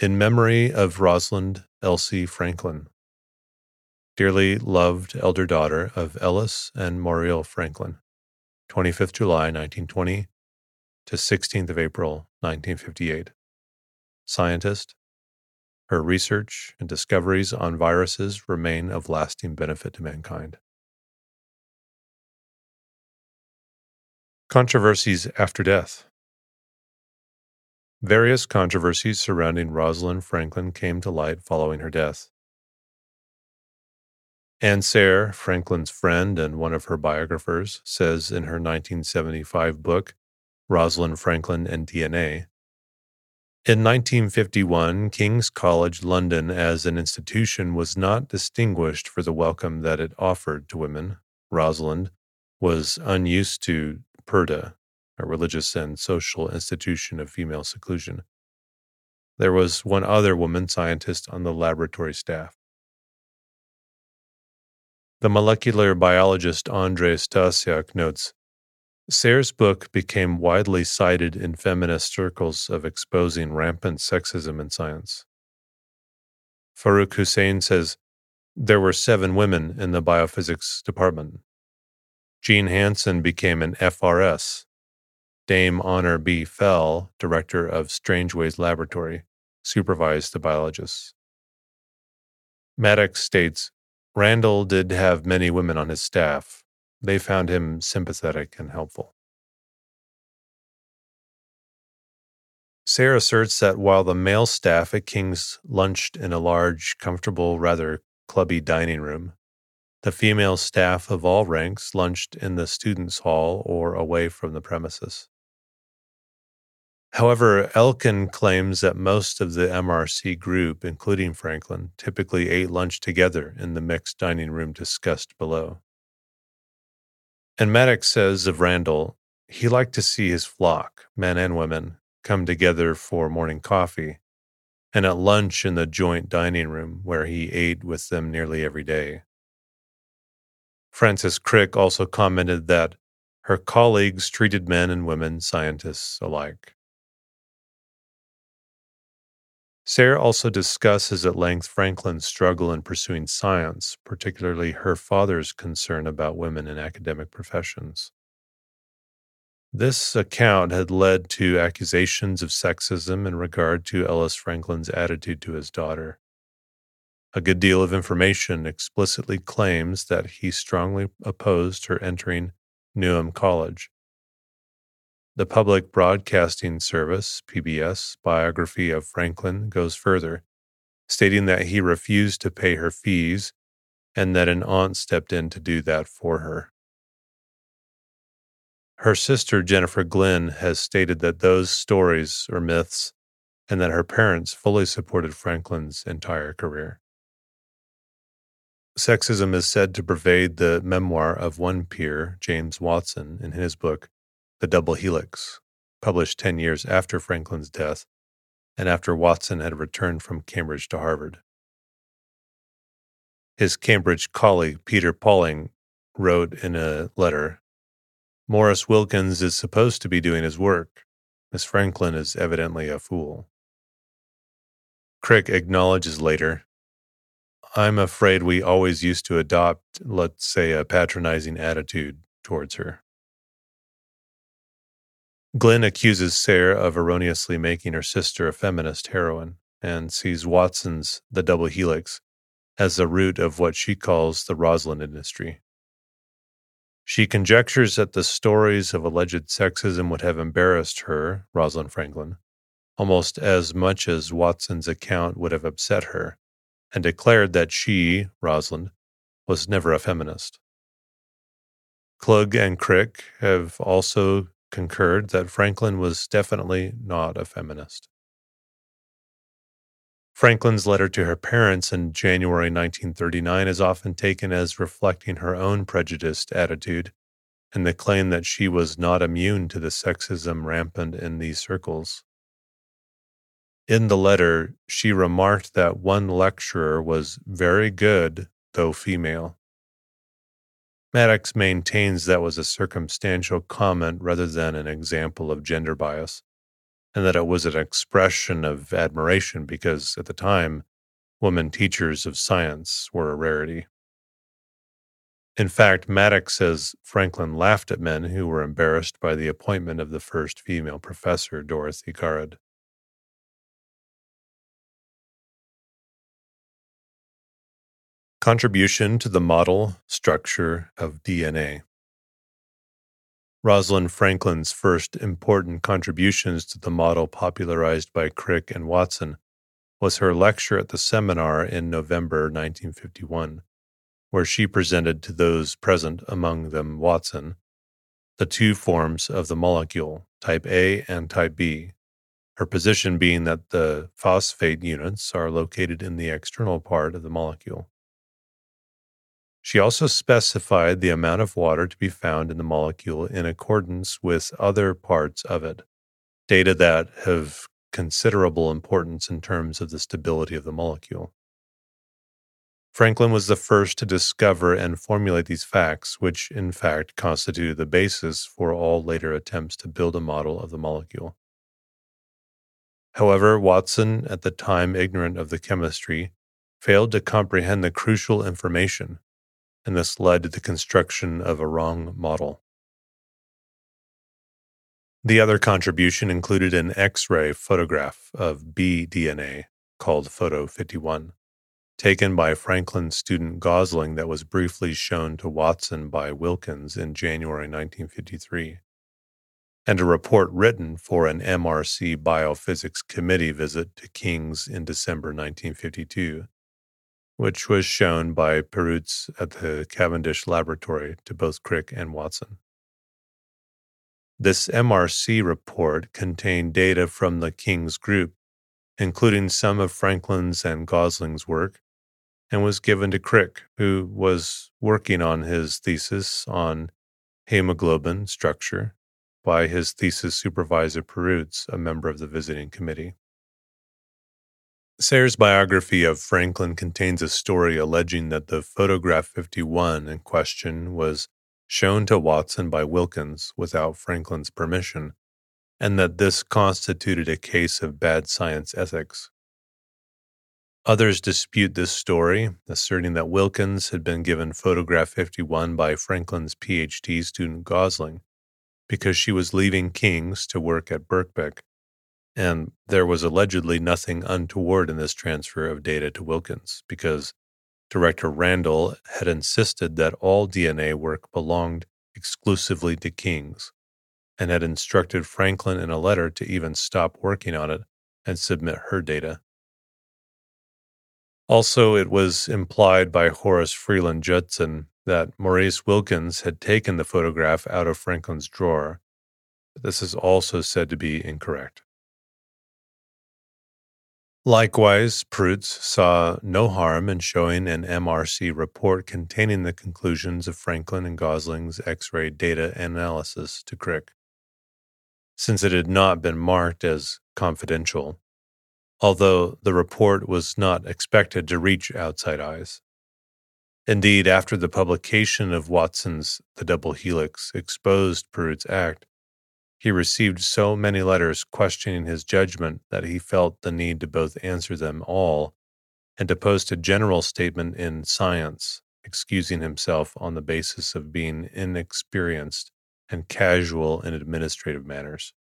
In memory of Rosalind Elsie Franklin, dearly loved elder daughter of Ellis and Muriel Franklin, 25th July 1920 to 16th of April 1958. Scientist, her research and discoveries on viruses remain of lasting benefit to mankind. Controversies after death. Various controversies surrounding Rosalind Franklin came to light following her death. Anne Sayre, Franklin's friend and one of her biographers, says in her 1975 book, Rosalind Franklin and DNA, in 1951, King's College London as an institution was not distinguished for the welcome that it offered to women. Rosalind was unused to Purdah, a religious and social institution of female seclusion. There was one other woman scientist on the laboratory staff. The molecular biologist Andrei Stasiak notes Sayre's book became widely cited in feminist circles of exposing rampant sexism in science. Farooq Hussain says there were seven women in the biophysics department. Jean Hanson became an FRS. Dame Honor B. Fell, director of Strangeways Laboratory, supervised the biologists. Maddox states Randall did have many women on his staff, they found him sympathetic and helpful. Sayre asserts that while the male staff at King's lunched in a large, comfortable, rather clubby dining room, the female staff of all ranks lunched in the students' hall or away from the premises. However, Elkin claims that most of the MRC group, including Franklin, typically ate lunch together in the mixed dining room discussed below. And Maddox says of Randall, he liked to see his flock, men and women, come together for morning coffee and at lunch in the joint dining room where he ate with them nearly every day. Francis Crick also commented that her colleagues treated men and women scientists alike. Sayre also discusses at length Franklin's struggle in pursuing science, particularly her father's concern about women in academic professions. This account had led to accusations of sexism in regard to Ellis Franklin's attitude to his daughter. A good deal of information explicitly claims that he strongly opposed her entering Newnham College, the Public Broadcasting Service, PBS, biography of Franklin goes further, stating that he refused to pay her fees and that an aunt stepped in to do that for her. Her sister, Jennifer Glynn, has stated that those stories are myths and that her parents fully supported Franklin's entire career. Sexism is said to pervade the memoir of one peer, James Watson, in his book, the Double Helix, published 10 years after Franklin's death and after Watson had returned from Cambridge to Harvard. His Cambridge colleague, Peter Pauling, wrote in a letter Maurice Wilkins is supposed to be doing his work. Miss Franklin is evidently a fool. Crick acknowledges later I'm afraid we always used to adopt, let's say, a patronizing attitude towards her. Glynn accuses Sayre of erroneously making her sister a feminist heroine and sees Watson's The Double Helix as the root of what she calls the Rosalind industry. She conjectures that the stories of alleged sexism would have embarrassed her, Rosalind Franklin, almost as much as Watson's account would have upset her, and declared that she, Rosalind, was never a feminist. Klug and Crick have also concurred that Franklin was definitely not a feminist. Franklin's letter to her parents in January 1939 is often taken as reflecting her own prejudiced attitude and the claim that she was not immune to the sexism rampant in these circles. In the letter, she remarked that one lecturer was very good, though female. Maddox maintains that was a circumstantial comment rather than an example of gender bias, and that it was an expression of admiration because at the time, women teachers of science were a rarity. In fact, Maddox says Franklin laughed at men who were embarrassed by the appointment of the first female professor, Dorothy Garrod. Contribution to the model structure of DNA. Rosalind Franklin's first important contributions to the model popularized by Crick and Watson was her lecture at the seminar in November 1951, where she presented to those present, among them Watson, the two forms of the molecule, type A and type B, her position being that the phosphate units are located in the external part of the molecule. She also specified the amount of water to be found in the molecule in accordance with other parts of it, data that have considerable importance in terms of the stability of the molecule. Franklin was the first to discover and formulate these facts, which in fact constituted the basis for all later attempts to build a model of the molecule. However, Watson, at the time ignorant of the chemistry, failed to comprehend the crucial information and this led to the construction of a wrong model. The other contribution included an X ray photograph of B DNA called Photo 51, taken by Franklin's student Gosling that was briefly shown to Watson by Wilkins in January 1953, and a report written for an MRC Biophysics Committee visit to King's in December 1952 which was shown by Perutz at the Cavendish Laboratory to both Crick and Watson. This MRC report contained data from the King's group, including some of Franklin's and Gosling's work, and was given to Crick, who was working on his thesis on hemoglobin structure by his thesis supervisor Perutz, a member of the visiting committee. Sayre's biography of Franklin contains a story alleging that the photograph 51 in question was shown to Watson by Wilkins without Franklin's permission, and that this constituted a case of bad science ethics. Others dispute this story, asserting that Wilkins had been given photograph 51 by Franklin's PhD student Gosling because she was leaving King's to work at Birkbeck and there was allegedly nothing untoward in this transfer of data to Wilkins because Director Randall had insisted that all DNA work belonged exclusively to King's and had instructed Franklin in a letter to even stop working on it and submit her data. Also, it was implied by Horace Freeland Judson that Maurice Wilkins had taken the photograph out of Franklin's drawer. This is also said to be incorrect. Likewise, Perutz saw no harm in showing an MRC report containing the conclusions of Franklin and Gosling's X ray data analysis to Crick, since it had not been marked as confidential, although the report was not expected to reach outside eyes. Indeed, after the publication of Watson's The Double Helix exposed Perutz's act, he received so many letters questioning his judgment that he felt the need to both answer them all and to post a general statement in Science, excusing himself on the basis of being inexperienced and casual in administrative matters.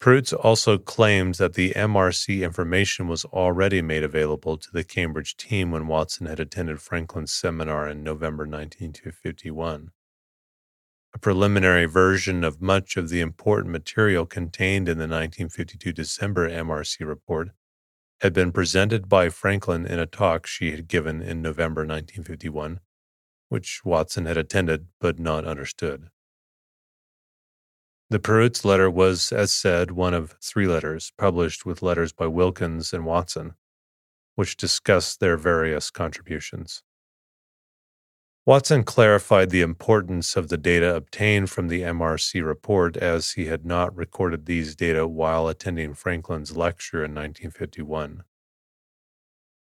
Perutz also claimed that the MRC information was already made available to the Cambridge team when Watson had attended Franklin's seminar in November 1951 a preliminary version of much of the important material contained in the 1952 December MRC report had been presented by Franklin in a talk she had given in November 1951, which Watson had attended but not understood. The Perutz letter was, as said, one of three letters published with letters by Wilkins and Watson, which discussed their various contributions. Watson clarified the importance of the data obtained from the MRC report as he had not recorded these data while attending Franklin's lecture in 1951.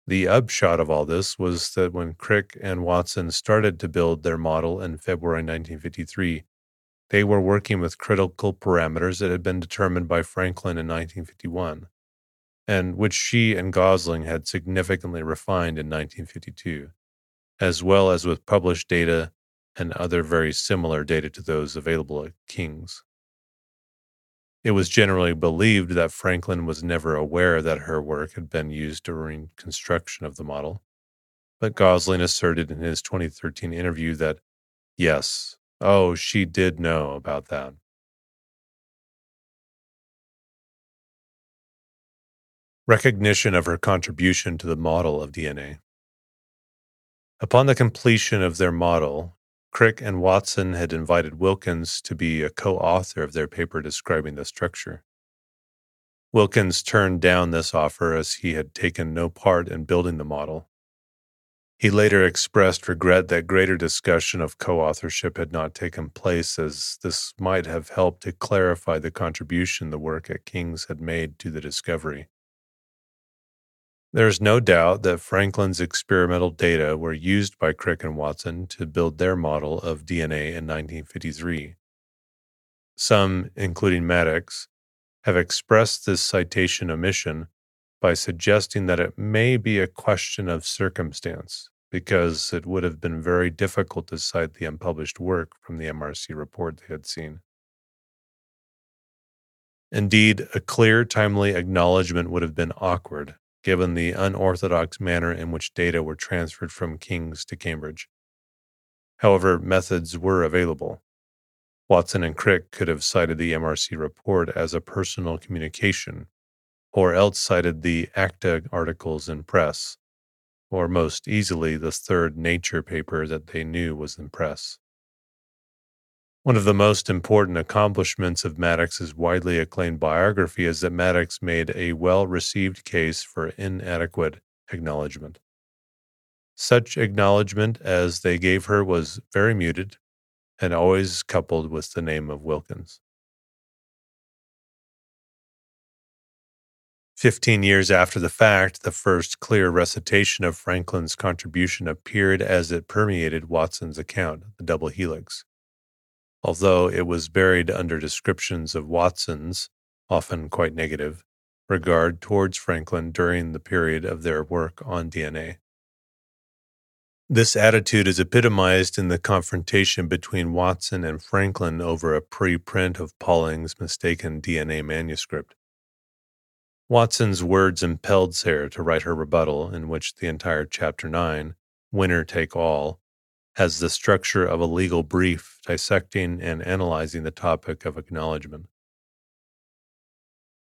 The upshot of all this was that when Crick and Watson started to build their model in February 1953, they were working with critical parameters that had been determined by Franklin in 1951, and which she and Gosling had significantly refined in 1952, as well as with published data and other very similar data to those available at King's. It was generally believed that Franklin was never aware that her work had been used during construction of the model, but Gosling asserted in his 2013 interview that, yes, oh, she did know about that. Recognition of her contribution to the model of DNA. Upon the completion of their model, Crick and Watson had invited Wilkins to be a co author of their paper describing the structure. Wilkins turned down this offer as he had taken no part in building the model. He later expressed regret that greater discussion of co authorship had not taken place, as this might have helped to clarify the contribution the work at King's had made to the discovery. There is no doubt that Franklin's experimental data were used by Crick and Watson to build their model of DNA in 1953. Some, including Maddox, have expressed this citation omission by suggesting that it may be a question of circumstance, because it would have been very difficult to cite the unpublished work from the MRC report they had seen. Indeed, a clear, timely acknowledgement would have been awkward given the unorthodox manner in which data were transferred from King's to Cambridge. However, methods were available. Watson and Crick could have cited the MRC report as a personal communication, or else cited the ACTA articles in press, or most easily the third Nature paper that they knew was in press. One of the most important accomplishments of Maddox's widely acclaimed biography is that Maddox made a well received case for inadequate acknowledgement. Such acknowledgement as they gave her was very muted and always coupled with the name of Wilkins. Fifteen years after the fact, the first clear recitation of Franklin's contribution appeared as it permeated Watson's account, The Double Helix although it was buried under descriptions of Watson's, often quite negative, regard towards Franklin during the period of their work on DNA. This attitude is epitomized in the confrontation between Watson and Franklin over a preprint of Pauling's mistaken DNA manuscript. Watson's words impelled Sayre to write her rebuttal, in which the entire chapter 9, Winner Take All, has the structure of a legal brief dissecting and analyzing the topic of acknowledgement.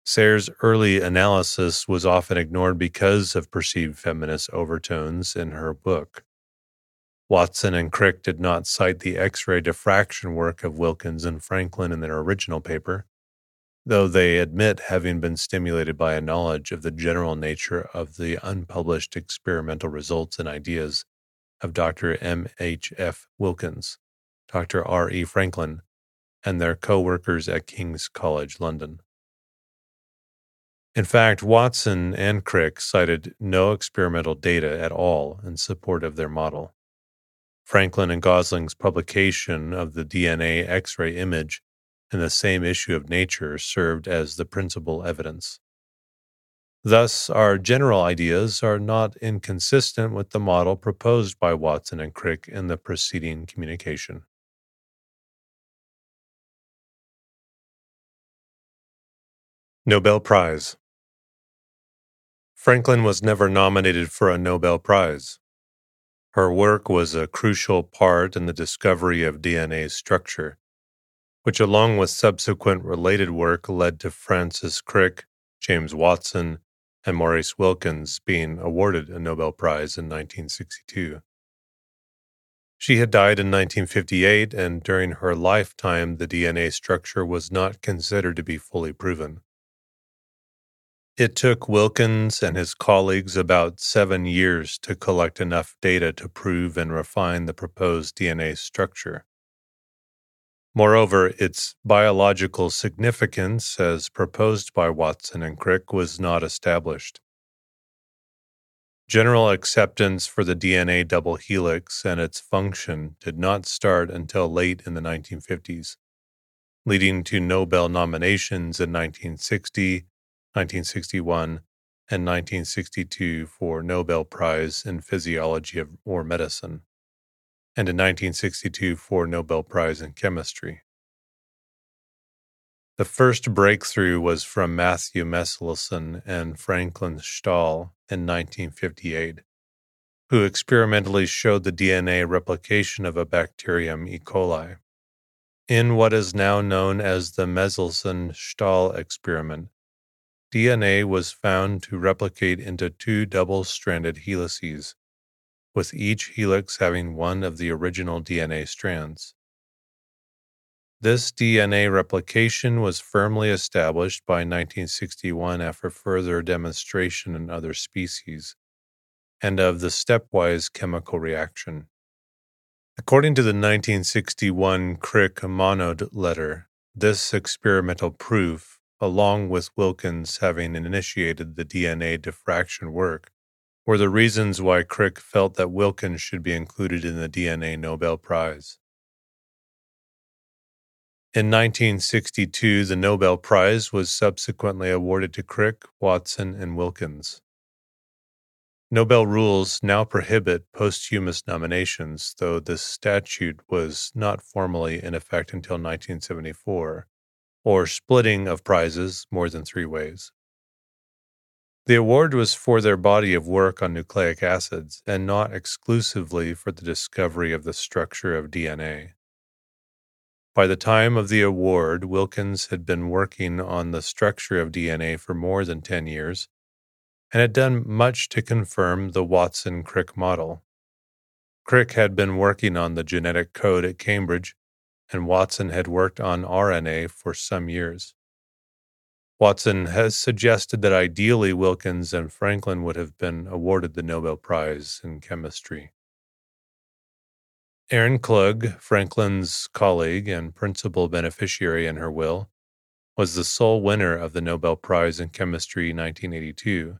Sayre's early analysis was often ignored because of perceived feminist overtones in her book. Watson and Crick did not cite the X ray diffraction work of Wilkins and Franklin in their original paper, though they admit having been stimulated by a knowledge of the general nature of the unpublished experimental results and ideas of Dr. M. H. F. Wilkins, Dr. R. E. Franklin, and their co workers at King's College London. In fact, Watson and Crick cited no experimental data at all in support of their model. Franklin and Gosling's publication of the DNA X ray image in the same issue of Nature served as the principal evidence. Thus, our general ideas are not inconsistent with the model proposed by Watson and Crick in the preceding communication. Nobel Prize Franklin was never nominated for a Nobel Prize. Her work was a crucial part in the discovery of DNA structure, which, along with subsequent related work, led to Francis Crick, James Watson, and Maurice Wilkins being awarded a Nobel Prize in 1962. She had died in 1958, and during her lifetime, the DNA structure was not considered to be fully proven. It took Wilkins and his colleagues about seven years to collect enough data to prove and refine the proposed DNA structure. Moreover, its biological significance, as proposed by Watson and Crick, was not established. General acceptance for the DNA double helix and its function did not start until late in the 1950s, leading to Nobel nominations in 1960, 1961, and 1962 for Nobel Prize in Physiology or Medicine, and in 1962 for Nobel Prize in Chemistry. The first breakthrough was from Matthew Meselson and Franklin Stahl in 1958, who experimentally showed the DNA replication of a bacterium E. coli. In what is now known as the Meselson Stahl experiment, DNA was found to replicate into two double stranded helices, with each helix having one of the original DNA strands. This DNA replication was firmly established by 1961 after further demonstration in other species, and of the stepwise chemical reaction. According to the 1961 Crick Monod letter, this experimental proof, along with Wilkins having initiated the DNA diffraction work, were the reasons why Crick felt that Wilkins should be included in the DNA Nobel Prize. In 1962, the Nobel Prize was subsequently awarded to Crick, Watson, and Wilkins. Nobel rules now prohibit posthumous nominations, though this statute was not formally in effect until 1974, or splitting of prizes more than three ways. The award was for their body of work on nucleic acids and not exclusively for the discovery of the structure of DNA. By the time of the award, Wilkins had been working on the structure of DNA for more than 10 years and had done much to confirm the Watson Crick model. Crick had been working on the genetic code at Cambridge, and Watson had worked on RNA for some years. Watson has suggested that ideally Wilkins and Franklin would have been awarded the Nobel Prize in Chemistry. Aaron Klug, Franklin's colleague and principal beneficiary in her will, was the sole winner of the Nobel Prize in Chemistry 1982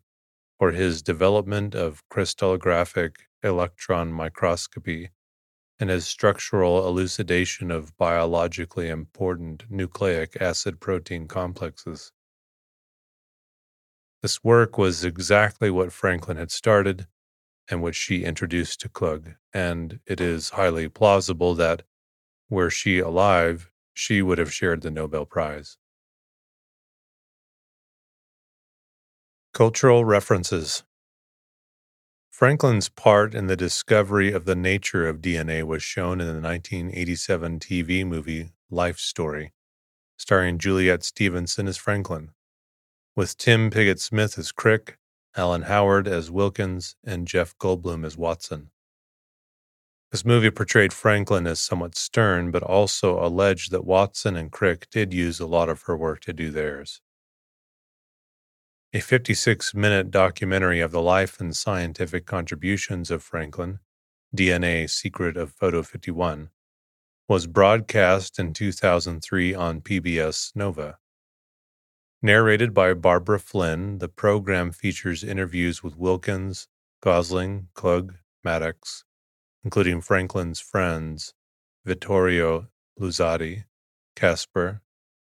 for his development of crystallographic electron microscopy and his structural elucidation of biologically important nucleic acid protein complexes. This work was exactly what Franklin had started and which she introduced to Klug, and it is highly plausible that, were she alive, she would have shared the Nobel Prize. Cultural references Franklin's part in the discovery of the nature of DNA was shown in the 1987 TV movie Life Story, starring Juliet Stevenson as Franklin, with Tim Pigott Smith as Crick Alan Howard as Wilkins, and Jeff Goldblum as Watson. This movie portrayed Franklin as somewhat stern, but also alleged that Watson and Crick did use a lot of her work to do theirs. A 56 minute documentary of the life and scientific contributions of Franklin, DNA Secret of Photo 51, was broadcast in 2003 on PBS Nova. Narrated by Barbara Flynn, the program features interviews with Wilkins, Gosling, Klug, Maddox, including Franklin's friends Vittorio Luzzati, Caspar,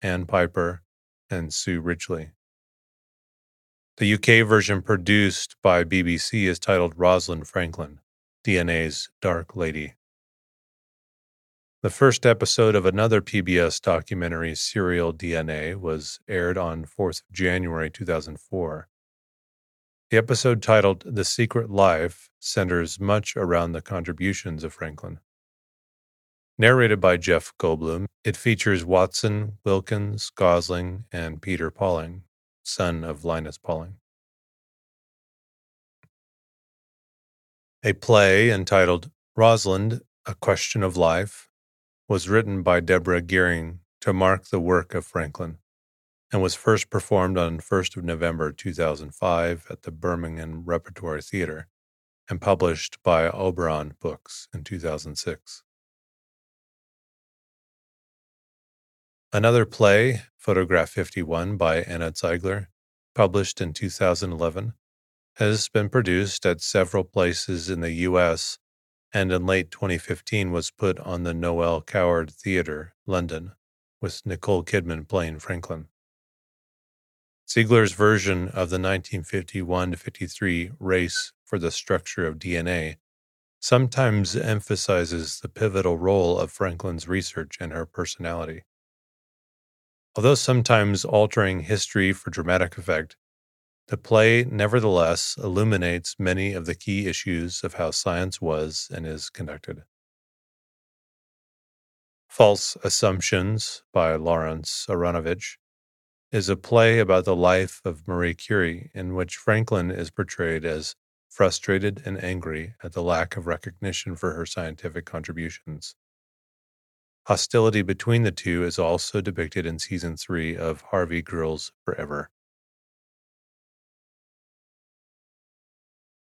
Anne Piper, and Sue Richley. The UK version produced by BBC is titled Rosalind Franklin, DNA's Dark Lady. The first episode of another PBS documentary, Serial DNA, was aired on 4th January 2004. The episode titled The Secret Life centers much around the contributions of Franklin. Narrated by Jeff Goldblum, it features Watson, Wilkins, Gosling, and Peter Pauling, son of Linus Pauling. A play entitled Rosalind, A Question of Life was written by Deborah Gearing to mark the work of Franklin and was first performed on 1st of November 2005 at the Birmingham Repertory Theatre and published by Oberon Books in 2006. Another play, Photograph 51 by Anna Ziegler, published in 2011, has been produced at several places in the U.S. and in late 2015 was put on the Noel Coward Theatre, London, with Nicole Kidman playing Franklin. Ziegler's version of the 1951 53 race for the structure of DNA sometimes emphasizes the pivotal role of Franklin's research and her personality. Although sometimes altering history for dramatic effect, the play nevertheless illuminates many of the key issues of how science was and is conducted. False Assumptions by Lawrence Aronovitch is a play about the life of Marie Curie in which Franklin is portrayed as frustrated and angry at the lack of recognition for her scientific contributions. Hostility between the two is also depicted in season three of Harvey Girls Forever.